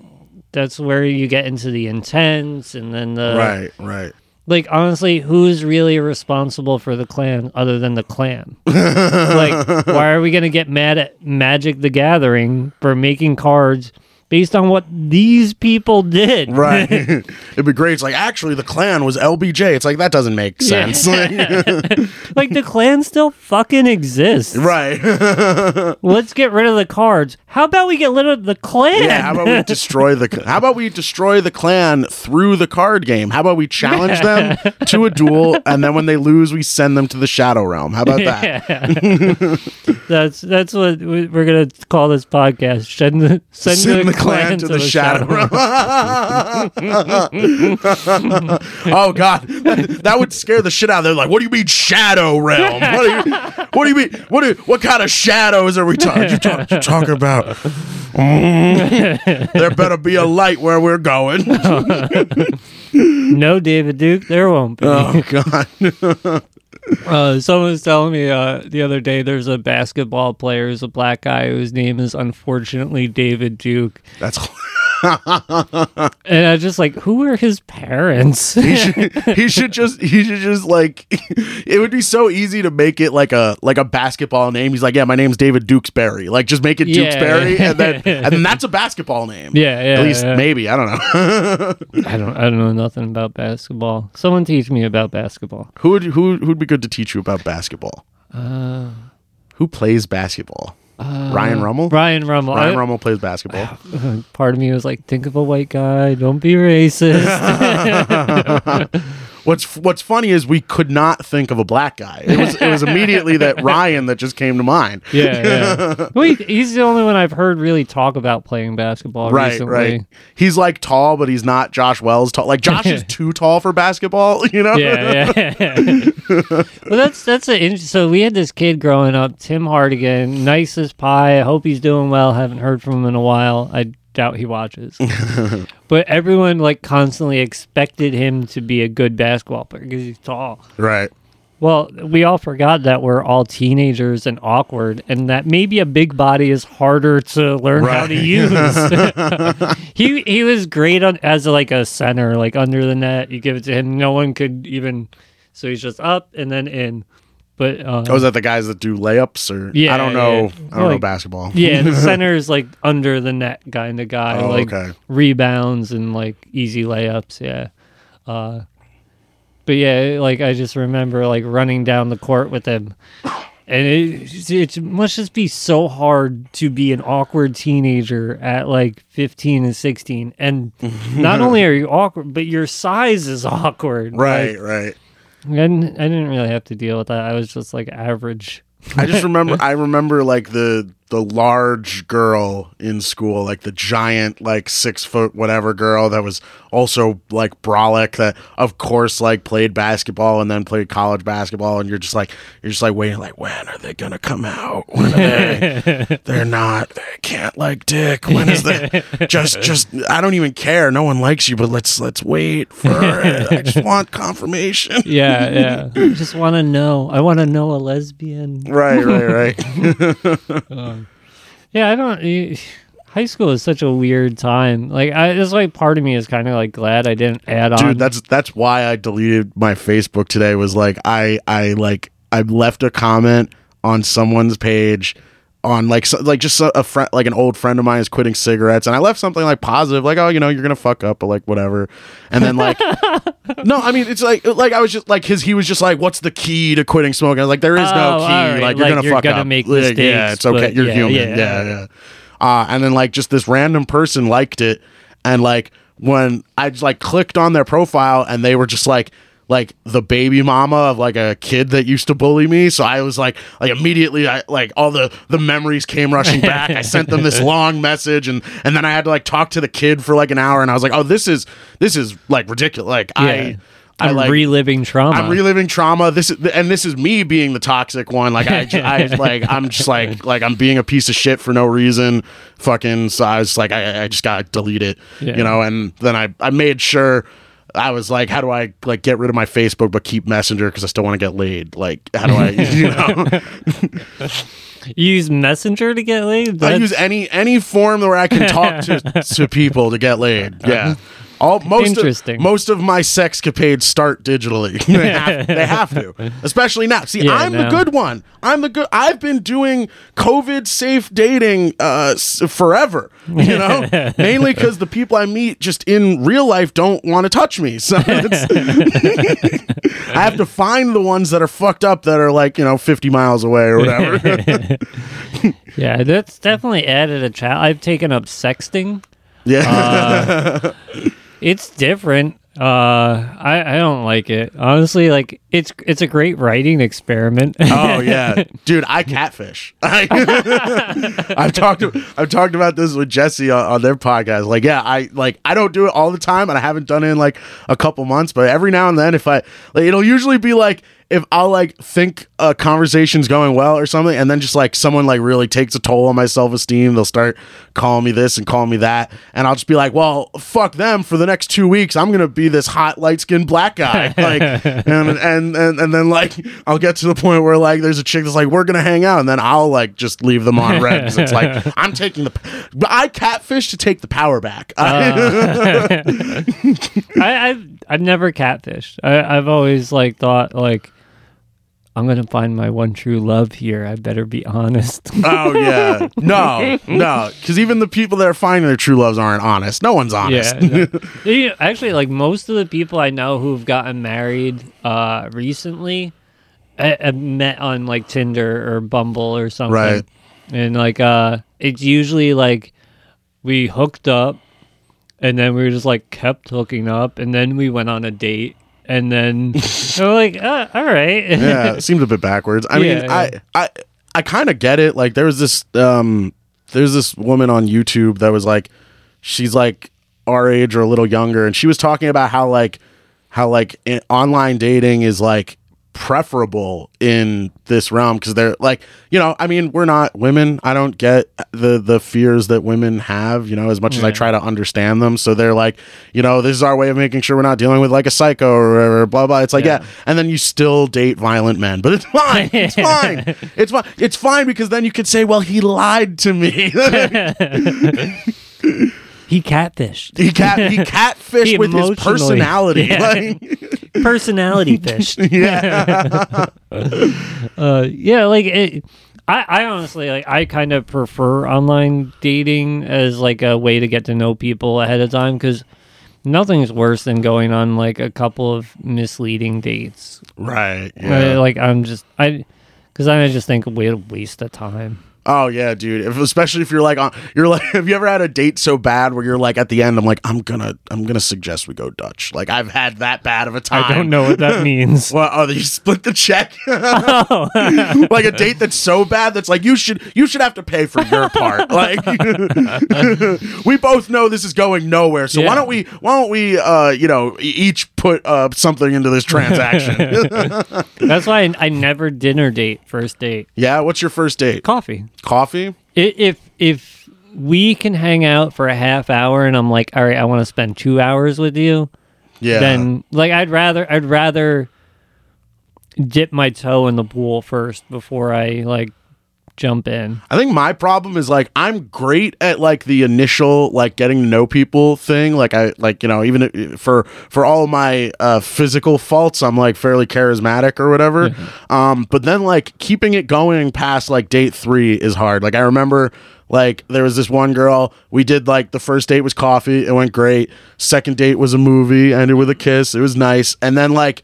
that's where you get into the intense, and then the right right like honestly, who's really responsible for the Klan other than the Klan? like, why are we gonna get mad at Magic the Gathering for making cards based on what these people did? right it'd be great it's like actually the Klan was lbj it's like that doesn't make Yeah. sense like the Klan still fucking exists. right Let's get rid of the cards. How about we get rid of the Klan? Yeah, how about we destroy the how about we destroy the Klan through the card game? How about we challenge them to a duel and then when they lose we send them to the shadow realm? How about that? Yeah. that's that's what we- we're gonna call this podcast. Send the send, Send the, Klan, to, the, shadow. realm. oh god, that, that would scare the shit out of them. Like, what do you mean shadow realm? What do you, what do you mean? What do, what kind of shadows are we talking? You talk, you talking about? Mm. there better be a light where we're going. no, David Duke, there won't be. oh god. Uh, someone was telling me uh, the other day there's a basketball player who's a black guy whose name is unfortunately David Duke. That's and I just like, who were his parents? he should, he should just he should just like it would be so easy to make it like a like a basketball name. He's like, yeah, my name's David Dukesberry. Like just make it Yeah. Dukesberry, and then and then that's a basketball name. Yeah, yeah, At least yeah. maybe I don't know. I don't, I don't know nothing about basketball. Someone teach me about basketball. who would who who'd be good to teach you about basketball? Uh, Who plays basketball? Uh, Ryan Rummel. Ryan Rummel. Ryan I- Rummel plays basketball. Part of me was like, think of a white guy. Don't be racist. What's What's funny is we could not think of a black guy. It was it was immediately that Ryan that just came to mind. yeah, yeah. Well, he, he's the only one I've heard really talk about playing basketball Right, recently. right. He's like tall, but he's not Josh Wells tall. Like Josh is too tall for basketball. You know? Yeah, yeah. well, that's that's an interesting. So we had this kid growing up, Tim Hardigan, nice as pie. I hope he's doing well. Haven't heard from him in a while. I doubt he watches. but everyone like constantly expected him to be a good basketball player because he's tall. Right. Well, we all forgot that we're all teenagers and awkward, and that maybe a big body is harder to learn how to use. he he was great on as like a center, like under the net. You give it to him, no one could even. So he's just up and then in. But uh, Oh, is that the guys that do layups or Yeah, I don't know. yeah. I don't know basketball. yeah, the center is like under the net kind of guy, Oh, like okay. rebounds and like easy layups. Yeah. Uh, but yeah, like I just remember like running down the court with him, and it it must just be so hard to be an awkward teenager at like fifteen and sixteen, and not only are you awkward, but your size is awkward. Right, Like, right. I didn't, I didn't really have to deal with that. I was just like average. I just remember I remember like the the large girl in school, like the giant, like six foot whatever girl that was also like brolic that of course like played basketball and then played college basketball and you're just like you're just like waiting like when are they gonna come out? When are they they're not they can't like dick. When is that just just I don't even care. No one likes you, but let's let's wait for it. I just want confirmation. Yeah, yeah. I just want to know. I want to know a lesbian. Right, right, right. Um, Yeah, I don't. eh, High school is such a weird time. Like, I, that's why part of me is kind of like glad I didn't add on. dude that's that's why i deleted my facebook today was like i i like i left a comment on someone's page on like so, like just a, a friend like an old friend of mine is quitting cigarettes and i left something like positive like oh you know you're gonna fuck up but like whatever. And then like no i mean it's like like i was just like his he was just like what's the key to quitting smoking? I was like there is no Oh, key all right. like you're Like, gonna you're fuck gonna up. make Like, yeah it's okay you're yeah, human. yeah. yeah. yeah. Uh, and then like just this random person liked it and like when i just like clicked on their profile and they were just like like the baby mama of like a kid that used to bully me so i was like like immediately i like all the the memories came rushing back i sent them this long message and and then i had to like talk to the kid for like an hour and i was like oh this is this is like ridiculous like Yeah. i i I'm like reliving trauma. I'm reliving trauma. This is and this is me being the toxic one. Like I, I like I'm just like like I'm being a piece of shit for no reason. Fucking so I was like I, I just gotta delete it. Yeah. You know, and then I I made sure I was like, how do I like get rid of my Facebook but keep Messenger because I still want to get laid? Like how do I you know you use Messenger to get laid. I use any any form where I can talk to to people to get laid. Yeah. All most Interesting. Of, most of my sexcapades start digitally. they, have, they have to, especially now. See, Yeah, I'm the good one. I'm the good. I've been doing COVID safe dating uh, forever. You know, mainly because the people I meet just in real life don't want to touch me. So it's, I have to find the ones that are fucked up that are like you know 50 miles away or whatever. yeah, that's definitely added a child. I've taken up sexting. yeah. It's different. Uh, I I don't like it honestly. Like it's it's a great writing experiment. Oh yeah, dude, I catfish. I've talked I've talked about this with Jesse on, on their podcast. Like, yeah, I like I don't do it all the time, and I haven't done it in like a couple months. But every now and then, if I like, it'll usually be like if I'll like think a conversation's going well or something, and then just like someone like really takes a toll on my self esteem, they'll start calling me this and calling me that, and I'll just be like, well, fuck them for the next two weeks. I'm gonna be this hot light skinned black guy, like, and, and and and then like I'll get to the point where like there's a chick that's like we're gonna hang out, and then I'll like just leave them on read because it's like I'm taking the, but I catfish to take the power back. Uh. I, I've I've never catfished. I, I've always like thought like I'm gonna find my one true love here. I better be honest. Oh yeah, no, no, because even the people that are finding their true loves aren't honest. No one's honest. yeah, no. Actually, like most of the people I know who've gotten married uh, recently, I, have met on like Tinder or Bumble or something. Right. And like, uh, it's usually like we hooked up, and then we were just like kept hooking up, and then we went on a date, and then we're like, uh, all right. yeah, it seemed a bit backwards. I mean, Yeah, I I I kind of get it. Like there was this um there's this woman on YouTube that was like she's like our age or a little younger and she was talking about how like how like in, online dating is like preferable in this realm because they're like you know i mean we're not women. I don't get the the fears that women have you know as much as i try to understand them. So they're like you know this is our way of making sure we're not dealing with like a psycho or whatever blah blah. It's like yeah, Yeah. and then you still date violent men but it's fine. It's fine. It's fine it's fine because then you could say well he lied to me he catfished. he cat he catfished He with his personality Yeah. like, Personality fished. yeah uh, yeah, like it, I, I honestly like I kind of prefer online dating as like a way to get to know people ahead of time because nothing's worse than going on like a couple of misleading dates. right Uh, yeah. like I'm just I because I just think what a waste of time. Oh yeah, dude. If, especially if you're like on, you're like, have you ever had a date so bad where you're like at the end, I'm like, I'm gonna, I'm gonna suggest we go Dutch. Like I've had that bad of a time. I don't know what that means. Well, oh, you split the check. oh, like a date that's so bad that's like you should, you should have to pay for your part. Like we both know this is going nowhere. So why don't we, why don't we, uh, you know, each put uh something into this transaction? that's why I, I never dinner date first date yeah. What's your first date? coffee. Coffee. If if we can hang out for a half hour and I'm like, all right, I want to spend two hours with you, Yeah. then like I'd rather I'd rather dip my toe in the pool first before I like jump in. I think my problem is like I'm great at like the initial like getting to know people thing. Like I like you know even for for all my uh, physical faults, I'm like fairly charismatic or whatever. Um, but then like keeping it going past like date three is hard. Like I remember. Like there was this one girl we did like the first date was coffee it went great second date was a movie ended with a kiss it was nice and then like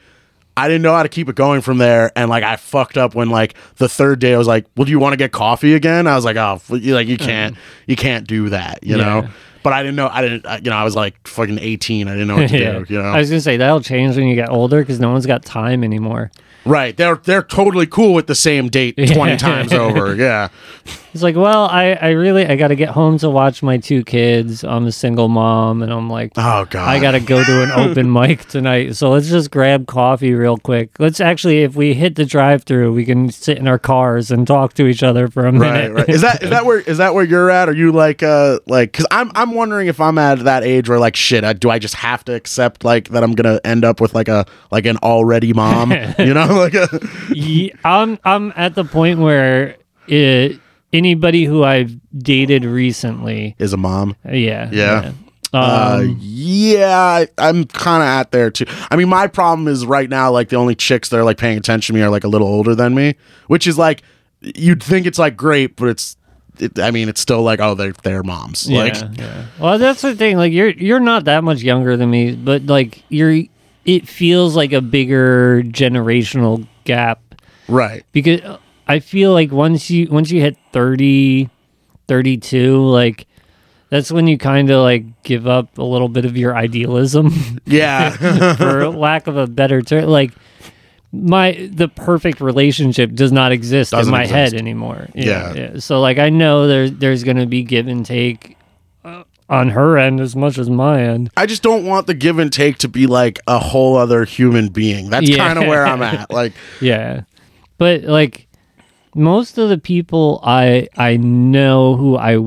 I didn't know how to keep it going from there, and like I fucked up when like the third day I was like, "Well, do you want to get coffee again?" I was like, "Oh, like you can't, mm-hmm. you can't do that," you know. But I didn't know. I didn't. I, you know, I was like fucking eighteen. I didn't know what to yeah. do. You know, I was gonna say that'll change when you get older because no one's got time anymore. Right? They're they're totally cool with the same date twenty times over. Yeah, It's like, well, I, I really I got to get home to watch my two kids. I'm a single mom, and I'm like, Oh god. I got to go to an open mic tonight. So let's just grab coffee real quick. Let's actually, if we hit the drive-through, we can sit in our cars and talk to each other for a Right, minute. right. Is that is that where is that where you're at? Are you like uh like because I'm I'm wondering if I'm at that age where like shit, I, do I just have to accept like that I'm gonna end up with like a like an already mom, you know, like a Ye- I'm I'm at the point where it, anybody who I've dated recently, is a mom. yeah, Yeah. yeah. Uh, Um, yeah, I, I'm kind of at there too. I mean, my problem is right now, like the only chicks that are like paying attention to me are like a little older than me, which is like you'd think it's like great, but it's, it, I mean, it's still like oh they're they're moms. yeah, Like yeah. Well, that's the thing. Like you're you're not that much younger than me, but like you're. It feels like a bigger generational gap. Right, because I feel like once you once you hit 30 32 like that's when you kind of like give up a little bit of your idealism. Yeah, for lack of a better term like my the perfect relationship does not exist Doesn't in my head anymore. Yeah. so like I know there there's going to be give and take uh, on her end as much as my end. I just don't want the give and take to be like a whole other human being. That's Yeah. kind of where I'm at. Like, Yeah. But like most of the people I I know who I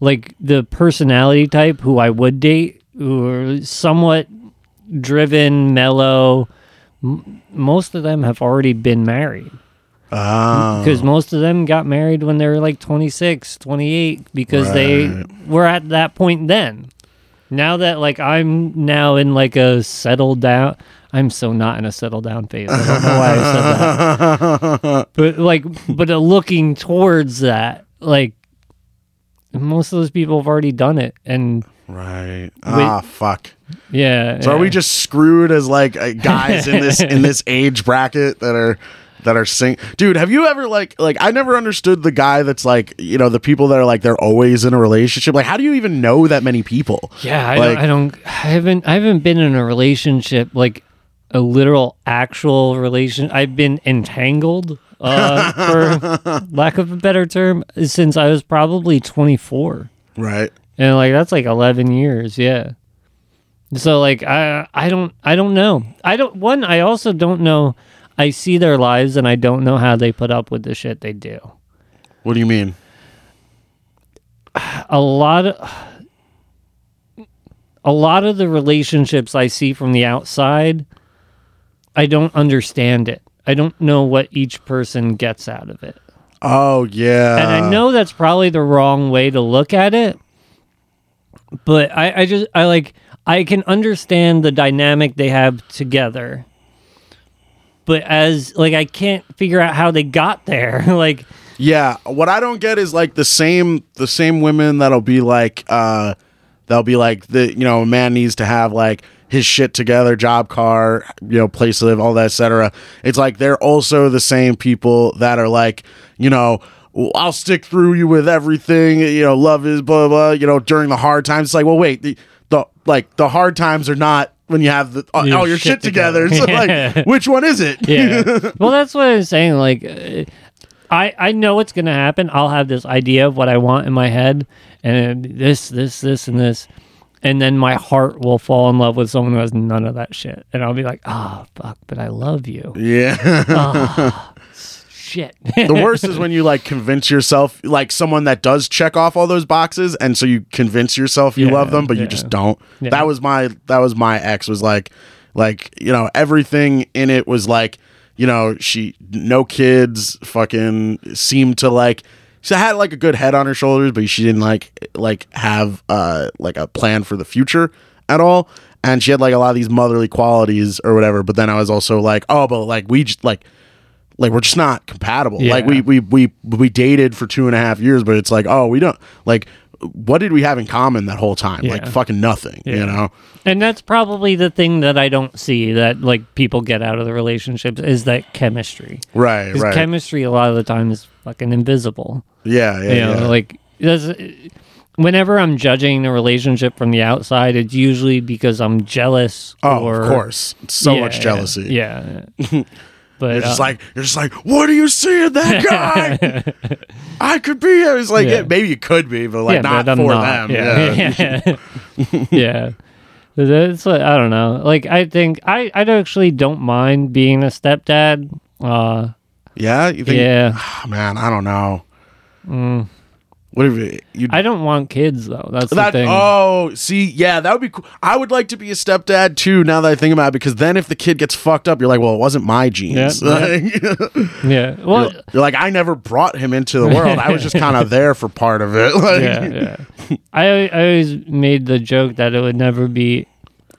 like the personality type who I would date who are somewhat driven, mellow, m- most of them have already been married. Ah, because most of them got married when they were like 26 28 because they were at that point then. Now that like i'm now in like a settled down i'm so not in a settle down phase. I don't know why i said that. But like but looking towards that like most of those people have already done it and right. Ah, fuck. yeah So are we just screwed as like uh, guys in this in this age bracket that are that are sing dude have you ever like like i never understood the guy that's like you know the people that are like they're always in a relationship like how do you even know that many people Yeah, I, Like- don't, I don't. I haven't. I haven't been in a relationship like a literal, actual relation. I've been entangled, uh, for lack of a better term, since I was probably twenty four, right and like that's like eleven years. Yeah. So like I I don't I don't know. I don't one I also don't know. I see their lives and I don't know how they put up with the shit they do. what do you mean a lot of a lot of the relationships I see from the outside, I don't understand it. I don't know what each person gets out of it. oh yeah And I know that's probably the wrong way to look at it. But I, I just I like I can understand the dynamic they have together. But as like I can't figure out how they got there. like Yeah, what I don't get is like the same the same women that'll be like uh they'll be like the you know a man needs to have like his shit together, job car, you know, place to live, all that, etc. It's like they're also the same people that are like, you know, "Well, I'll stick through you with everything, you know, love is blah blah, you know, during the hard times. It's like, well, wait, the, the like the hard times are not when you have the all, Your all your shit, shit together. together. So like, which one is it? yeah. well, that's what I'm saying. Like, uh, I I know what's gonna happen. I'll have this idea of what I want in my head, and this, this, this, and this, and then my heart will fall in love with someone who has none of that shit, and I'll be like, ah, fuck, but I love you. yeah. Shit. the worst is when you like convince yourself like someone that does check off all those boxes and so you convince yourself you Yeah, love them but you just don't Yeah. that was my that was my ex was like like you know everything in it was like you know she no kids fucking seemed to like she had like a good head on her shoulders but she didn't like like have uh like a plan for the future at all and she had like a lot of these motherly qualities or whatever but then i was also like oh but like we just like like we're just not compatible. Yeah. Like we we we we dated for two and a half years, but it's like oh we don't like what did we have in common that whole time? Like fucking nothing. You know? and that's probably the thing that I don't see that like people get out of the relationships is that chemistry. Right. Right. chemistry a lot of the time is fucking invisible. yeah. Yeah. you know, yeah. like that's, whenever I'm judging a relationship from the outside, it's usually because I'm jealous. oh, or, of course. So Yeah, much jealousy. Yeah, but You're just uh, like you're just like, what do you see in that guy? I could be. I was like, yeah. Yeah. maybe you could be, but like yeah, not but for not. them. Yeah, Yeah. yeah. That's what I don't know. Like I think I I actually don't mind being a stepdad. Uh, Yeah? You think? yeah, Ah, man, I don't know. What if you? I don't want kids though. That's that, the thing. oh, see, yeah, that would be cool. I would like to be a stepdad too. Now that I think about it, because then if the kid gets fucked up, you're like, well, it wasn't my genes. Yeah, Like, yeah. Well, you're like, I never brought him into the world. I was just kind of there for part of it. Like, yeah, yeah. I I always made the joke that it would never be.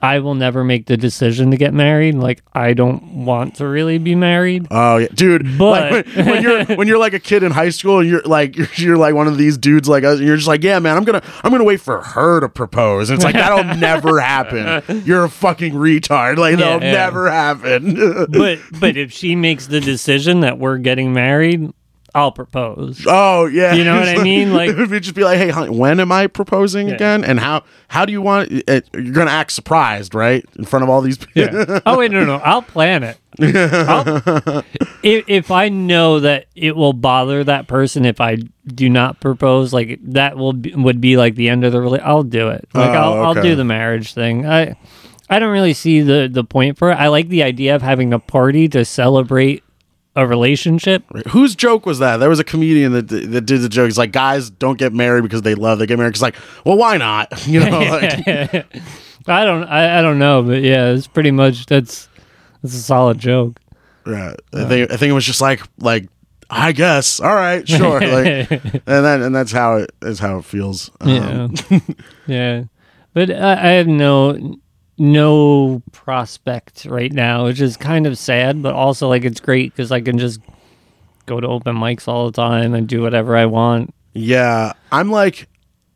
I will never make the decision to get married. Like I don't want to really be married. Oh yeah, dude. But- like, when, when you're when you're like a kid in high school, and you're like you're, you're like one of these dudes like us, you're just like, yeah, man, I'm gonna I'm gonna wait for her to propose. And it's like that'll never happen. You're a fucking retard. Like that'll Yeah, yeah. never happen. But but if she makes the decision that we're getting married, I'll propose. Oh yeah, You know what I mean? Like- it would just be like, hey, honey, when am I proposing Yeah. again? And how how do you want? It, you're gonna act surprised, right, in front of all these people. Yeah. oh wait, no, no, I'll plan it. I'll- if if I know that it will bother that person if I do not propose, like that will be, would be like the end of the relationship. I'll do it. Like Oh, I'll I'll do the marriage thing. I I don't really see the the point for it. I like the idea of having a party to celebrate a relationship. Whose joke was that? There was a comedian that that did the joke. He's like, guys don't get married because they love. They get married because like, well, why not? You know, like, I don't I, I don't know, but yeah, it's pretty much that's that's a solid joke. yeah. I think I think it was just like like. I guess. All right, sure. Like, and then and that's how it is how it feels. Um, Yeah, yeah, but I, I have no no prospect right now, which is kind of sad, but also like it's great because I can just go to open mics all the time and do whatever I want. Yeah, I'm like,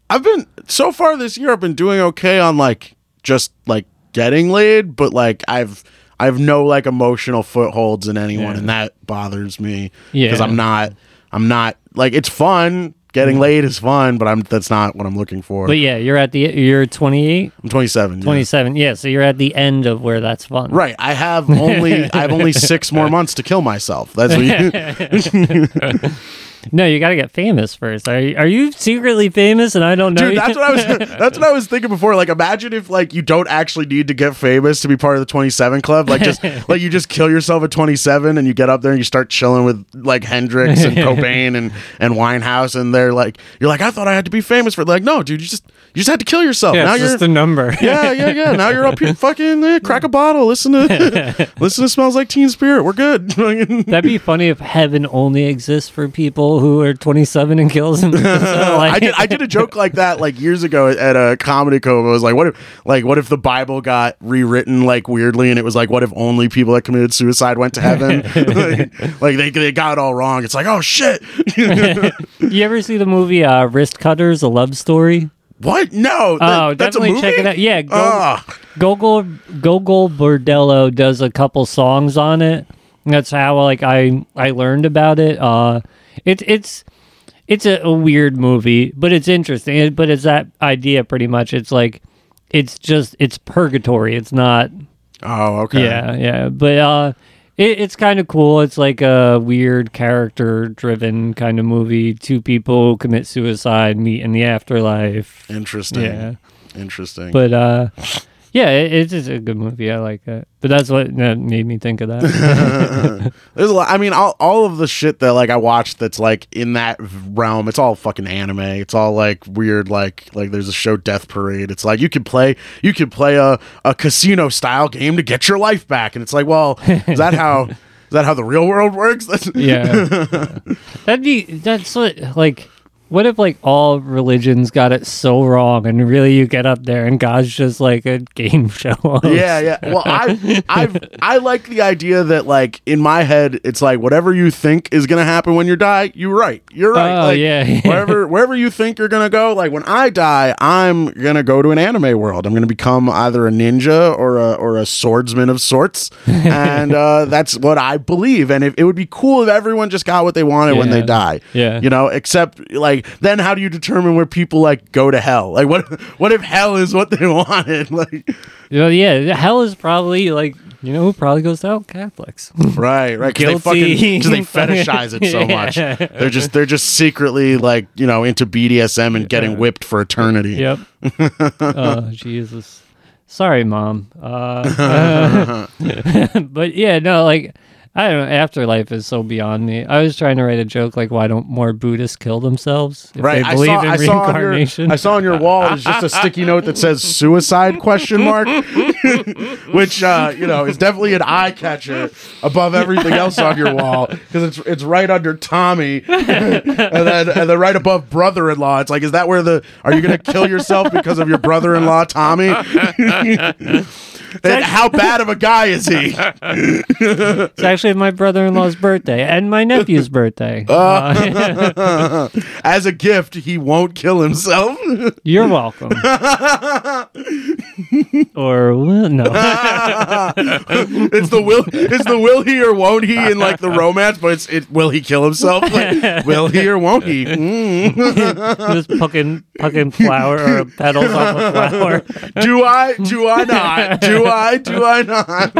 I've been so far this year. I've been doing okay on like just like getting laid, but like I've I have no like emotional footholds in anyone, Yeah. and that bothers me Yeah. because I'm not I'm not like it's fun. Getting mm-hmm. laid is fun, but I'm that's not what I'm looking for. But yeah, you're at the you're 28, I'm 27. yeah. 27. Yeah, so you're at the end of where that's fun. Right. I have only I have only six more months to kill myself. That's what you, No, you got to get famous first. Are you, are you secretly famous and I don't know? Dude, that's what I was. That's what I was thinking before. Like, imagine if like you don't actually need to get famous to be part of the Twenty Seven Club. Like, just like you just kill yourself at twenty seven, and you get up there and you start chilling with like Hendrix and Cobain and and Winehouse, and they're like, you're like, I thought I had to be famous for. Like, no, dude, you just you just had to kill yourself. yeah, now it's you're. just a number. yeah, yeah, yeah. Now you're up here, fucking eh, crack a bottle. Listen to, listen to smells like Teen Spirit. We're good. That'd be funny if heaven only exists for people who are 27 and kills them. I did I did a joke like that like years ago at a comedy club. I was like, what if like what if the Bible got rewritten like weirdly and it was like what if only people that committed suicide went to heaven? like, like, they they got it all wrong. It's like, oh shit. You ever see the movie uh, Wristcutters, a love story? what? No. that- oh, that's a definitely movie? check it out. Yeah, Go- Ah. Gogol Gogol Bordello does a couple songs on it. That's how like I I learned about it. Uh, it's it's it's a, a weird movie, but it's interesting. It- But it's that idea pretty much. It's like it's just it's purgatory. It's not oh, okay. Yeah, yeah, but uh, it, it's kind of cool. It's like a weird character-driven kind of movie. Two people commit suicide meet in the afterlife. Interesting. Yeah, Interesting. but uh, yeah, it, it's just a good movie. I like it. But that's what that made me think of that. There's a lot. I mean, all, all of the shit that like I watched that's like in that realm. It's all fucking anime. It's all like weird. Like like there's a show Death Parade. It's like you could play you could play a a casino style game to get your life back, and it's like, well, is that how is that how the real world works? Yeah, that'd be that's what like. What if like all religions got it so wrong, and really you get up there and God's just like a game show? host? Yeah, yeah. Well, I I I like the idea that like in my head, it's like whatever you think is gonna happen when you die, you're right. You're right. Oh, like, yeah. wherever wherever you think you're gonna go, like when I die, I'm gonna go to an anime world. I'm gonna become either a ninja or a or a swordsman of sorts, and uh, that's what I believe. And if it would be cool if everyone just got what they wanted when they die. Yeah. You know, except like then how do you determine where people like go to hell? Like what what if hell is what they wanted? Like Well, yeah, hell is probably like you know who probably goes to hell? Catholics. Right, right. Because they fucking because they fetishize it so much. They're just they're just secretly like you know into BDSM and getting whipped for eternity. yep. oh Jesus. Sorry, mom. Uh, but yeah, no, like I don't know. Afterlife is so beyond me. I was trying to write a joke like, why don't more Buddhists kill themselves if Right, they I believe saw, in I saw on your reincarnation? I saw on your wall is just a sticky note that says suicide question mark, which uh, you know is definitely an eye catcher above everything else on your wall because it's it's right under Tommy and then and then right above brother-in-law. It's like, is that where the are you gonna kill yourself because of your brother-in-law Tommy? How bad of a guy is he? It's actually my brother-in-law's birthday and my nephew's birthday. Uh, As a gift, he won't kill himself. you're welcome. or well, no. it's the will. It's the will he or won't he in like the romance, but it's it. Will he kill himself? Like, will he or won't he? Mm. Just pucking pucking flower or petals off a flower. Do I? Do I not? Do I? Do I not?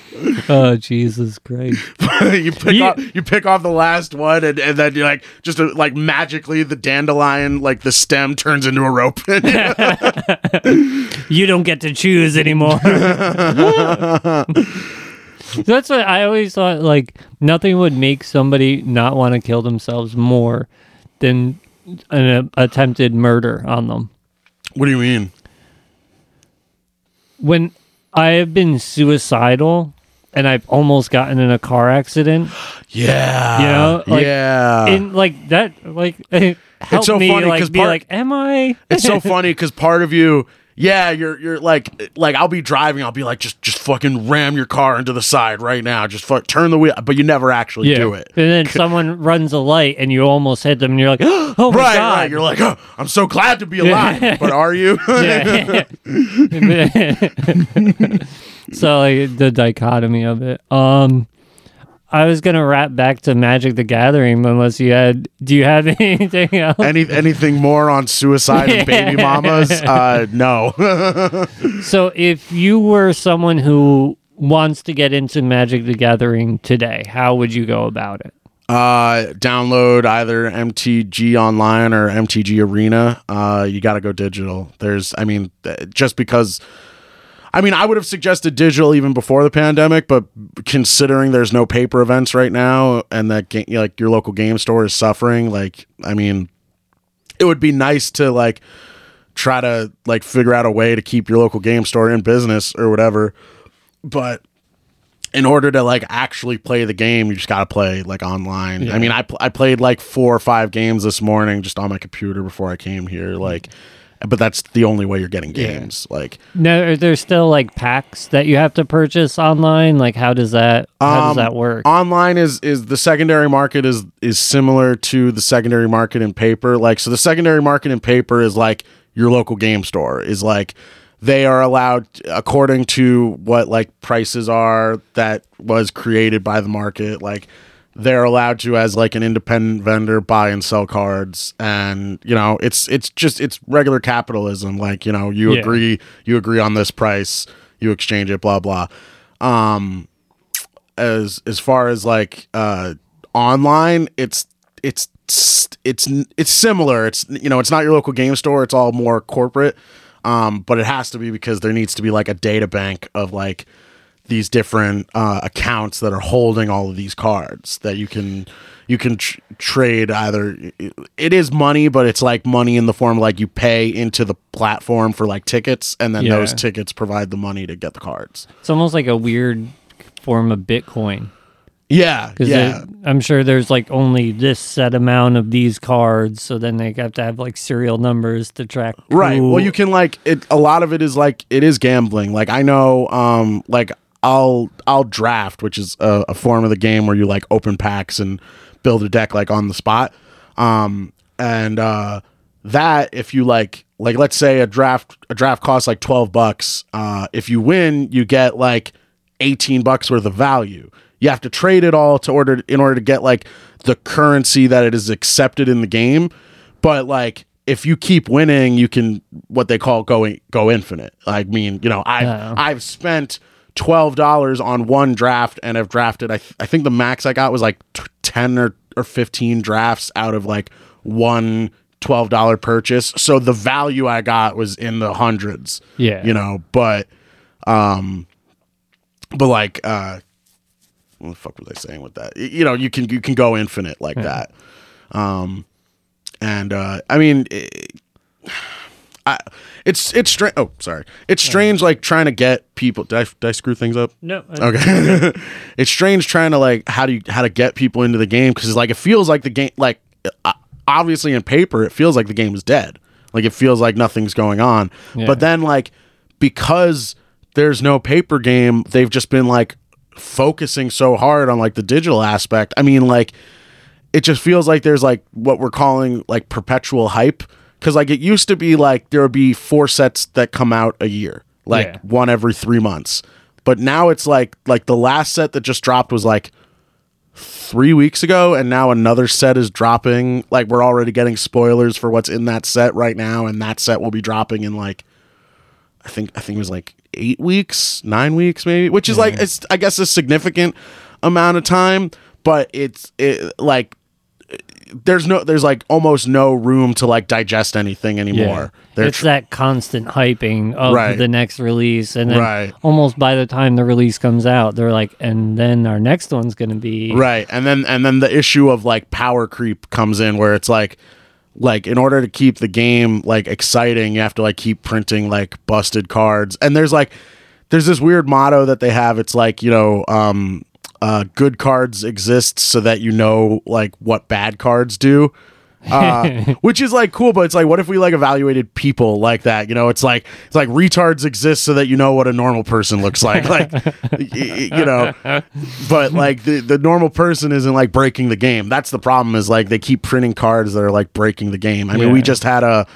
Oh Jesus Christ! you pick You- off. You pick off the last one, and, and then you like just uh, like magically the dandelion, like the stem turns into a rope. You don't get to choose anymore. That's what I always thought. Like nothing would make somebody not want to kill themselves more than an uh, attempted murder on them. what do you mean? When I have been suicidal and I've almost gotten in a car accident, Yeah. You know, like, yeah. and like that, like help so me, funny like be part- like, am I? it's so funny because part of you yeah you're you're like like i'll be driving i'll be like just just fucking ram your car into the side right now. Just fuck turn the wheel but you never actually do it. And then someone runs a light and you almost hit them and you're like, oh my right god. right you're like oh, i'm so glad to be alive. But are you? So like the dichotomy of it. Um I was gonna wrap back to Magic the Gathering unless you had do you have anything else? Any, anything more on suicide and baby mamas uh no So if you were someone who wants to get into Magic the Gathering today, how would you go about it? uh download either mtg online or mtg arena uh you got to go digital there's i mean just because I mean, I would have suggested digital even before the pandemic, but considering there's no paper events right now and that ga- like your local game store is suffering, like I mean, it would be nice to like try to like figure out a way to keep your local game store in business or whatever. But in order to like actually play the game, you just got to play like online. I mean, I pl- I played like four or five games this morning just on my computer before I came here, like. But that's the only way you're getting games. Like, no, are there still like packs that you have to purchase online? Like how does that how does Um, that work? online is is the secondary market is is similar to the secondary market in paper like so the secondary market in paper is like your local game store is like they are allowed according to what like prices are that was created by the market like they're allowed to as like an independent vendor buy and sell cards. And you know it's it's just it's regular capitalism. Like you know you Yeah. agree you agree on this price you exchange it blah blah. Um as as far as like uh online it's it's it's it's similar. It's you know it's not your local game store. It's all more corporate. Um but it has to be because there needs to be like a data bank of like these different uh accounts that are holding all of these cards that you can you can tr- trade either it is money but it's like money in the form like you pay into the platform for like tickets and then Yeah. those tickets provide the money to get the cards It's almost like a weird form of Bitcoin. yeah yeah I'm sure there's like only this set amount of these cards, so then they have to have like serial numbers to track. right who- well you can like it a lot of it is like it is gambling like i know um like i'll i'll draft which is a, a form of the game where you like open packs and build a deck like on the spot. Um and uh that if you like like let's say a draft a draft costs like 12 bucks uh if you win you get like 18 bucks worth of value. You have to trade it all to order in order to get like the currency that it is accepted in the game. But like if you keep winning you can what they call going go infinite. I mean you know i've Oh. i've spent $12 on one draft and have drafted i, th- I think the max i got was like t- 10 or, or 15 drafts out of like one $12 purchase. So the value i got was in the hundreds Yeah. you know but um but like uh what the fuck was i saying with that? You know you can you can go infinite like that. Um and uh i mean it, I, it's it's strange oh sorry. It's strange like trying to get people did I, did I screw things up? No. I- okay. it's strange trying to like how do you how to get people into the game because like it feels like the game like uh, obviously in paper it feels like the game is dead. Like it feels like nothing's going on. Yeah. but then like because there's no paper game, they've just been like focusing so hard on like the digital aspect. I mean, like it just feels like there's like what we're calling like perpetual hype because like it used to be like there would be four sets that come out a year, like Yeah. one every three months. But now it's like like the last set that just dropped was like three weeks ago, and now another set is dropping. Like we're already getting spoilers for what's in that set right now, and that set will be dropping in like I think I think it was like eight weeks, nine weeks maybe, which is like it's I guess a significant amount of time, but it's it like there's no there's like almost no room to like digest anything anymore. They're it's tr- that constant hyping of Right. the next release, and then Right. almost by the time the release comes out, they're like, and then our next one's gonna be Right. And then and then the issue of like power creep comes in where it's like like in order to keep the game like exciting, you have to like keep printing like busted cards. And there's like there's this weird motto that they have. It's like, you know, um uh good cards exist so that you know like what bad cards do. uh, which is like cool, but it's like, what if we like evaluated people like that? You know, it's like it's like retards exist so that you know what a normal person looks like, like you know. But like the the normal person isn't like breaking the game. That's the problem. Is like they keep printing cards that are like breaking the game. I mean, we just had a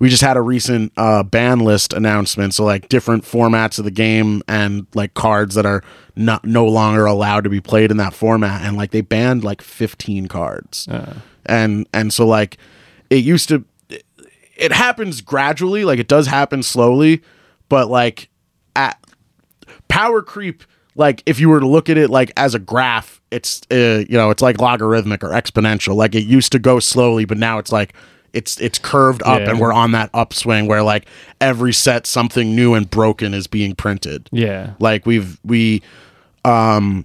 we just had a recent uh, ban list announcement. So like different formats of the game and like cards that are not no longer allowed to be played in that format. And like they banned like 15 cards. And and so like it used to it, it happens gradually, like it does happen slowly, but like at power creep like if you were to look at it like as a graph it's uh, you know it's like logarithmic or exponential like it used to go slowly but now it's like it's it's curved up Yeah. and we're on that upswing where like every set something new and broken is being printed. Yeah, like we've we um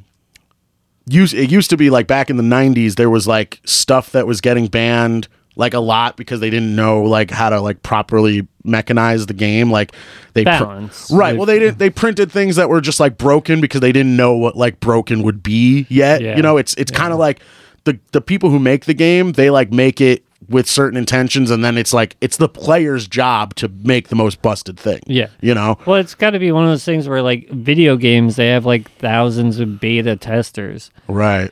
used it used to be like back in the 90s there was like stuff that was getting banned like a lot because they didn't know like how to like properly mechanize the game. Like they pr- right. Well they didn't they printed things that were just like broken because they didn't know what like broken would be yet. Yeah. you know it's it's kind of like the the people who make the game they like make it with certain intentions and then it's like it's the player's job to make the most busted thing Yeah. you know Well, it's got to be one of those things where, like, video games, they have like thousands of beta testers. right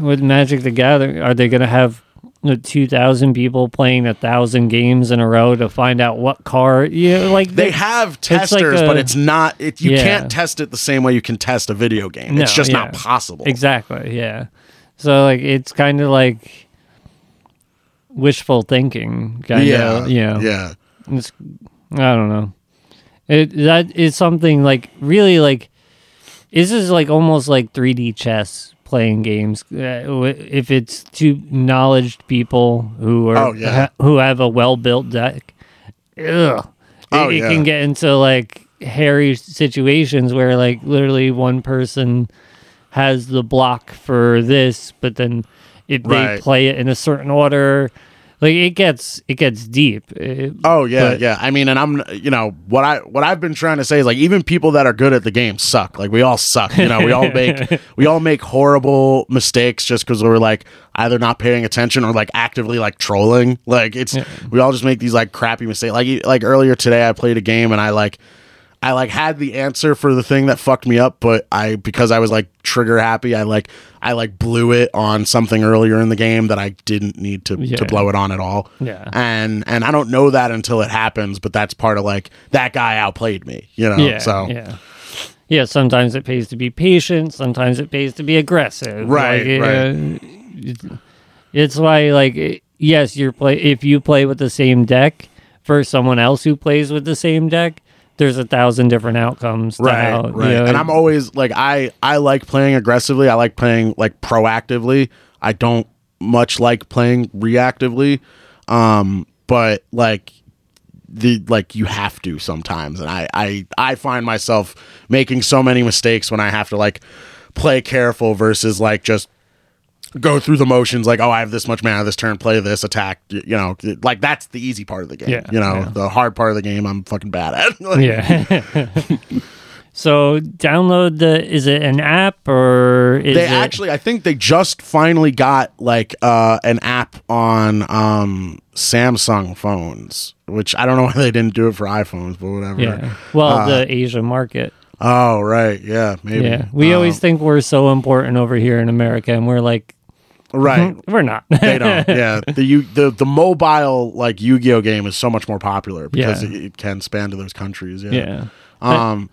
With Magic the Gathering, are they going to have you know, 2,000 people playing a thousand games in a row to find out what card? You know, like, they have like testers, a- but it's not. It you Yeah. can't test it the same way you can test a video game. it's just yeah. not possible. Exactly. Yeah. So like it's kind of like wishful thinking. Kind yeah, of. You know. yeah, It's, I don't know. It that is something like really like. This is like almost like 3D chess playing games. Uh, if it's to knowledge people who are Oh, yeah. ha- who have a well built deck, ugh, Oh, it, it yeah. can get into like hairy situations where like literally one person has the block for this, but then if they play it in a certain order, like it gets it gets deep. It- Oh yeah, But- yeah. I mean, and I'm you know what I what I've been trying to say is like even people that are good at the game suck. Like we all suck. You know, we all make we all make horrible mistakes just because we're like either not paying attention or like actively like trolling. Like it's we all just make these like crappy mistakes. Like like earlier today, I played a game and I like. I like had the answer for the thing that fucked me up, but I because I was like trigger happy, I like I like blew it on something earlier in the game that I didn't need to Yeah. to blow it on at all. Yeah. And and I don't know that until it happens, but that's part of like that guy outplayed me, you know. yeah, so yeah, yeah. Sometimes it pays to be patient. Sometimes it pays to be aggressive. Right, Like, right. uh, it's, it's why, like, yes, you're play. If you play with the same deck for someone else who plays with the same deck, there's a thousand different outcomes. right, how, right. you know, and I'm always like I I like playing aggressively. I like playing like proactively. I don't much like playing reactively. Um, but like the like you have to sometimes and I, I i find myself making so many mistakes when i have to like play careful versus like just go through the motions like oh i have this much mana this turn play this attack you know like that's the easy part of the game Yeah, you know yeah. the hard part of the game i'm fucking bad at yeah. So download the. Is it an app or is they it? actually i think they just finally got like uh an app on um samsung phones which i don't know why they didn't do it for iphones but whatever Yeah. Well, Uh, the Asia market. oh right yeah maybe Yeah. We Um, always think we're so important over here in America, and we're like, right we're not. they don't yeah the you the, the mobile like yu-gi-oh game is so much more popular because Yeah. it, it can span to those countries yeah, yeah. um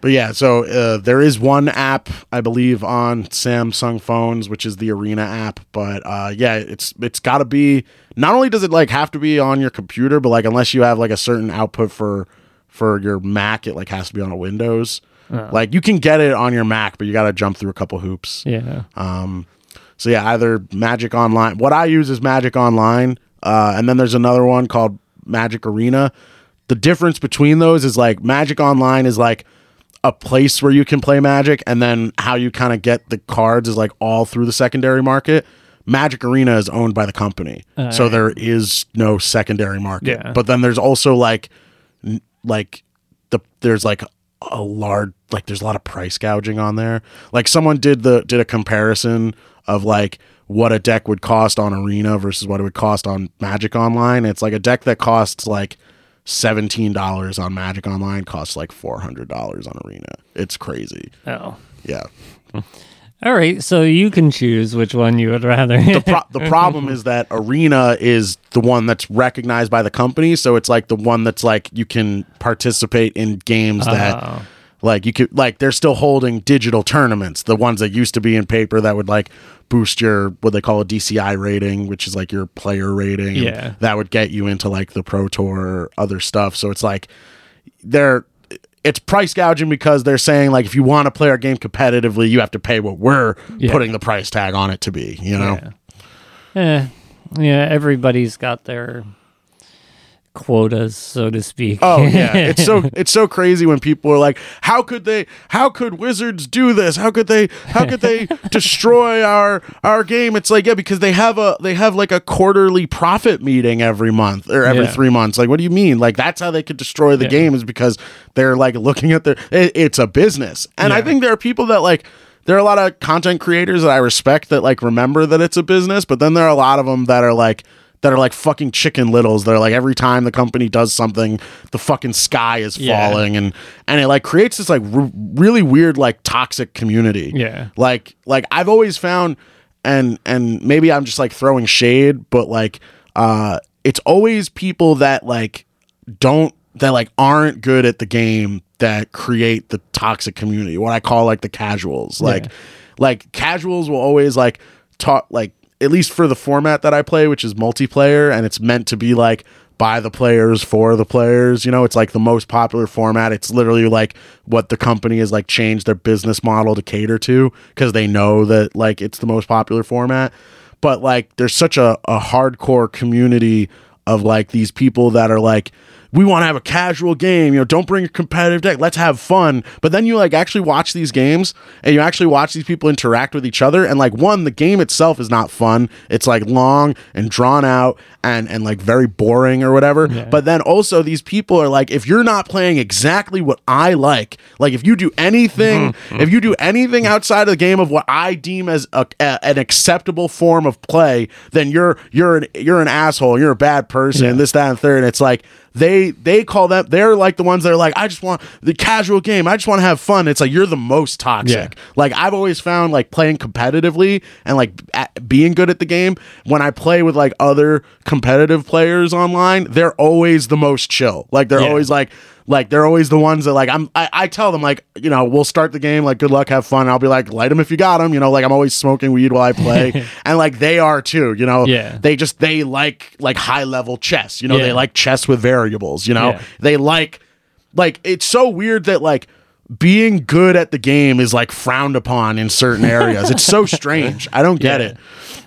but yeah so uh, there is one app i believe on samsung phones which is the arena app but uh yeah it's it's got to be not only does it like have to be on your computer but like unless you have like a certain output for for your mac it like has to be on a windows like you can get it on your mac but you got to jump through a couple hoops Yeah. um, so yeah, either Magic Online. What I use is Magic Online, uh, and then there's another one called Magic Arena. The difference between those is like Magic Online is like a place where you can play Magic, and then how you kind of get the cards is like all through the secondary market. Magic Arena is owned by the company, so there is no secondary market. Yeah. But then there's also like, n- like the there's like a large like there's a lot of price gouging on there. Like someone did the did a comparison of like what a deck would cost on Arena versus what it would cost on Magic Online. It's like a deck that costs like seventeen dollars on Magic Online costs like four hundred dollars on Arena. It's crazy. Oh. Yeah. All right. So you can choose which one you would rather. The pro- the problem is that Arena is the one that's recognized by the company, so it's like the one that's like you can participate in games that Oh. Like you could like they're still holding digital tournaments, the ones that used to be in paper that would like boost your what they call a DCI rating, which is like your player rating. Yeah. That would get you into like the Pro Tour or other stuff. So it's like they're it's price gouging because they're saying like if you want to play our game competitively, you have to pay what we're Yeah. putting the price tag on it to be, you know? Yeah. Eh, yeah, everybody's got their quotas, so to speak. Oh yeah, it's so it's so crazy when people are like, "How could they? How could Wizards do this? How could they? How could they destroy our our game?" It's like, yeah, because they have a they have like a quarterly profit meeting every month or every Yeah. three months. Like, what do you mean? Like that's how they could destroy the Yeah. game is because they're like looking at their. It, it's a business, and I think there are people that like. There are a lot of content creators that I respect that like remember that it's a business, but then there are a lot of them that are like that are like fucking chicken littles. They're like every time the company does something, the fucking sky is Yeah. falling, and and it like creates this like r- really weird like toxic community. Yeah. like like I've always found, and and maybe I'm just like throwing shade, but like uh, it's always people that like don't that like aren't good at the game that create the toxic community. What I call like the casuals, like like casuals will always like talk like at least for the format that I play, which is multiplayer, and it's meant to be like by the players for the players. You know, it's like the most popular format. It's literally like what the company has like changed their business model to cater to because they know that like it's the most popular format. But like there's such a, a hardcore community of like these people that are like we want to have a casual game you know don't bring a competitive deck let's have fun. But then you like actually watch these games and you actually watch these people interact with each other and like one the game itself is not fun. It's like long and drawn out and and like very boring or whatever. But then also these people are like if you're not playing exactly what i like like if you do anything mm-hmm. Mm-hmm. if you do anything outside of the game of what i deem as a, a- an acceptable form of play then you're you're an you're an asshole you're a bad person this that and third. And it's like they they call them they're like the ones that are like i just want the casual game i just want to have fun it's like you're the most toxic Yeah. like i've always found like playing competitively and like at, being good at the game when i play with like other competitive players online they're always the most chill like they're Yeah. always like like they're always the ones that like I'm I, I tell them like you know we'll start the game like good luck have fun. I'll be like light them if you got them you know like I'm always smoking weed while I play. And like they are too you know? Yeah. they just they like like high level chess you know? They like chess with variables you know? Yeah. they like like it's so weird that like being good at the game is like frowned upon in certain areas. It's so strange. I don't get Yeah. it.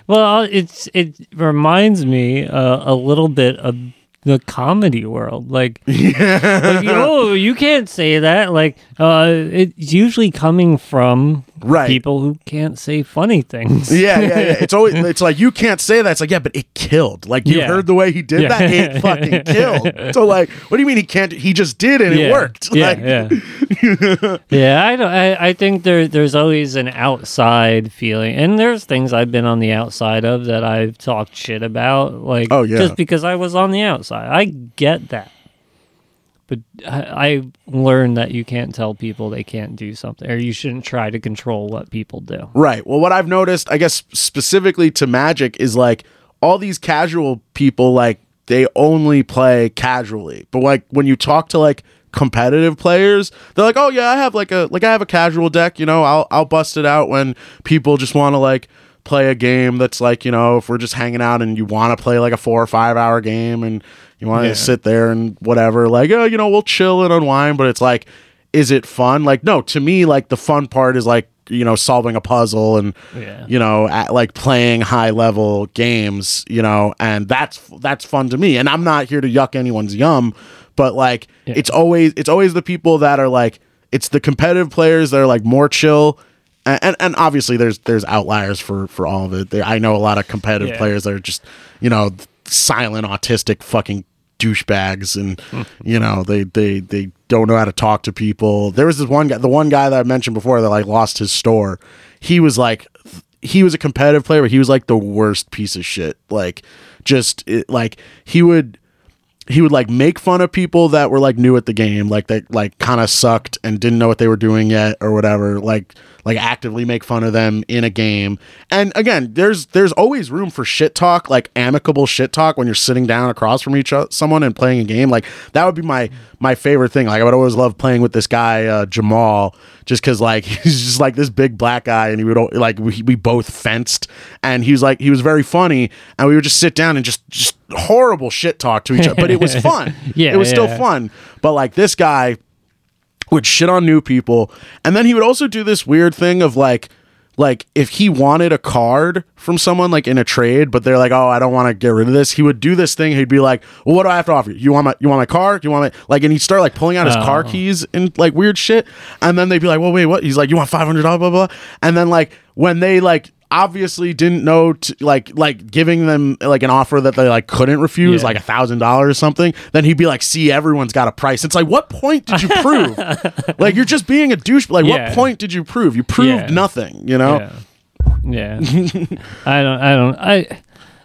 Well, it's it reminds me uh, a little bit of the comedy world. Like, like, oh, you can't say that. Like, uh, it's usually coming from Right. people who can't say funny things. Yeah, yeah, yeah. It's always it's like you can't say that. It's like yeah, but it killed. Like you Yeah. heard the way he did Yeah. that. It fucking killed. So like, what do you mean he can't? He just did and it worked. Yeah, Like, yeah, yeah. I don't. I, I think there there's always an outside feeling, and there's things I've been on the outside of that I've talked shit about, like Oh, yeah. just because I was on the outside. I get that, but I, learned that you can't tell people they can't do something, or you shouldn't try to control what people do. Right. Well, what I've noticed, I guess specifically to Magic, is like all these casual people, like they only play casually. But like when you talk to like competitive players, they're like, "Oh yeah, I have like a like I have a casual deck. You know, I'll I'll bust it out when people just want to like." Play a game that's like you know if we're just hanging out and you want to play like a four or five hour game and you want to Yeah. sit there and whatever like oh you know we'll chill and unwind but it's like is it fun like no to me like the fun part is like you know solving a puzzle and Yeah. you know at, like playing high level games you know and that's that's fun to me and i'm not here to yuck anyone's yum but like Yeah. it's always it's always the people that are like it's the competitive players that are like more chill and and, obviously there's there's outliers for for all of it. There, i know a lot of competitive Yeah. players that are just you know silent autistic fucking douchebags and you know they they they don't know how to talk to people. There was this one guy the one guy that i mentioned before that like lost his store. He was like he was a competitive player but he was like the worst piece of shit. Like just it, like he would he would like make fun of people that were like new at the game like that like kind of sucked and didn't know what they were doing yet or whatever. Like like actively make fun of them in a game. And again there's there's always room for shit talk like amicable shit talk when you're sitting down across from each other someone and playing a game. Like that would be my my favorite thing. Like i would always love playing with this guy uh, jamal just because like he's just like this big black guy and he would like we, we both fenced and he was like he was very funny and we would just sit down and just just horrible shit talk to each other but it was fun. Yeah, it was still fun. But like this guy would shit on new people. And then he would also do this weird thing of like like if he wanted a card from someone like in a trade but they're like oh i don't want to get rid of this he would do this thing. He'd be like well what do i have to offer you? You want my you want my car? you want my like and he'd start like pulling out his car Oh. keys and like weird shit. And then they'd be like well wait what? He's like you want five hundred dollars, blah blah. And then like when they like obviously didn't know to, like like giving them like an offer that they like couldn't refuse Yeah. like a thousand dollars or something then he'd be like see everyone's got a price it's like what point did you prove like you're just being a douche like Yeah. what point did you prove you proved Yeah. nothing you know Yeah, yeah. I don't. I don't. I.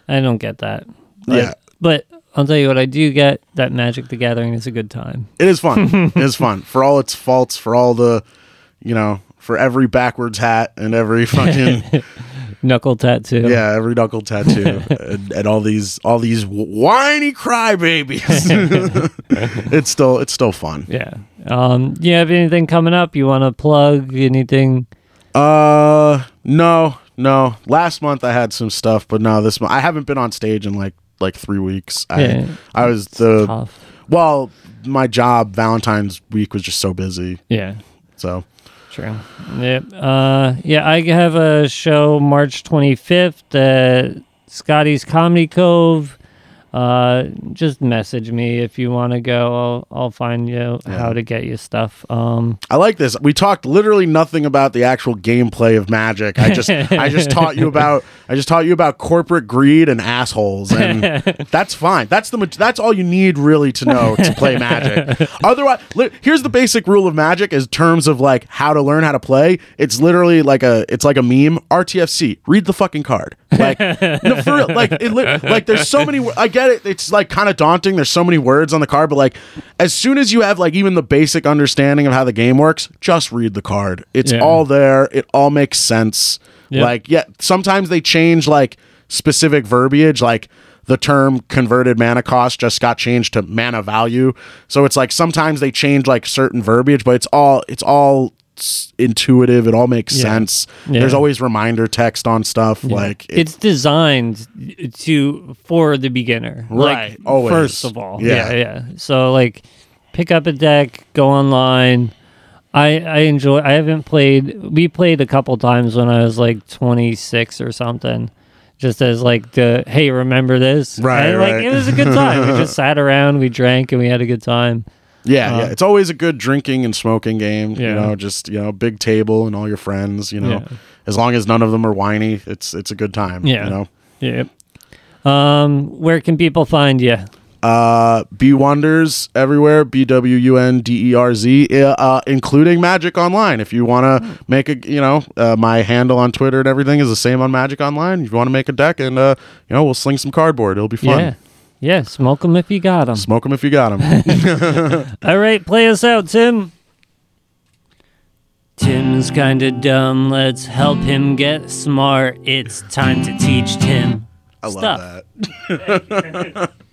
I don't get that. But, Yeah. but I'll tell you what I do get. That Magic the Gathering is a good time. it is fun it is fun for all its faults for all the you know for every backwards hat and every fucking Knuckle tattoo. yeah every knuckle tattoo and, and all these all these whiny crybabies it's still it's still fun Yeah. Um. You have anything coming up? You want to plug anything? Uh, no, no. Last month I had some stuff, but no, this month I haven't been on stage in like like three weeks. Yeah. I I was the Tough. well, my job Valentine's week was just so busy, Yeah. so True. Yep. Uh. Yeah. I have a show March 25th at Scotty's Comedy Cove. Uh, just message me if you want to go. I'll I'll find you how to get you stuff. Um. I like this. We talked literally nothing about the actual gameplay of Magic. I just I just taught you about I just taught you about corporate greed and assholes, and that's fine. That's the that's all you need really to know to play Magic. Otherwise, li- here's the basic rule of Magic: is terms of like how to learn how to play. It's literally like a it's like a meme. RTFC. Read the fucking card. Like no, for real. Like it, li- like there's so many. I I get it. It's like kind of daunting. There's so many words on the card, but like as soon as you have like even the basic understanding of how the game works, just read the card. It's Yeah. all there. It all makes sense. Yeah. Like yeah, sometimes they change like specific verbiage, like. The term converted mana cost just got changed to mana value. So it's like sometimes they change like certain verbiage, but it's all it's all intuitive. It all makes Yeah. sense. Yeah. There's always reminder text on stuff. Like it- it's designed to for the beginner Right, like, always. first of all Yeah. yeah. yeah so like pick up a deck go online i i enjoy i haven't played we played a couple times when i was like 26 or something just as like the hey remember this Right, And, like right. it was a good time we just sat around we drank and we had a good time Yeah, Uh, yeah. It's always a good drinking and smoking game. You know, just you know, big table and all your friends. You know, Yeah. as long as none of them are whiny, it's it's a good time. Yeah. You know. Yeah. Um, where can people find you? Uh, B Wunderz everywhere. B W U N D E R Z, uh, including Magic Online. If you want to make a, you know, uh, my handle on Twitter and everything is the same on Magic Online. If you want to make a deck and, uh, you know, we'll sling some cardboard. It'll be fun. Yeah. Yeah, smoke them if you got them. Smoke them if you got them. All right, play us out, Tim. Tim's kinda dumb. Let's help him get smart. It's time to teach Tim. I Stuff. love that.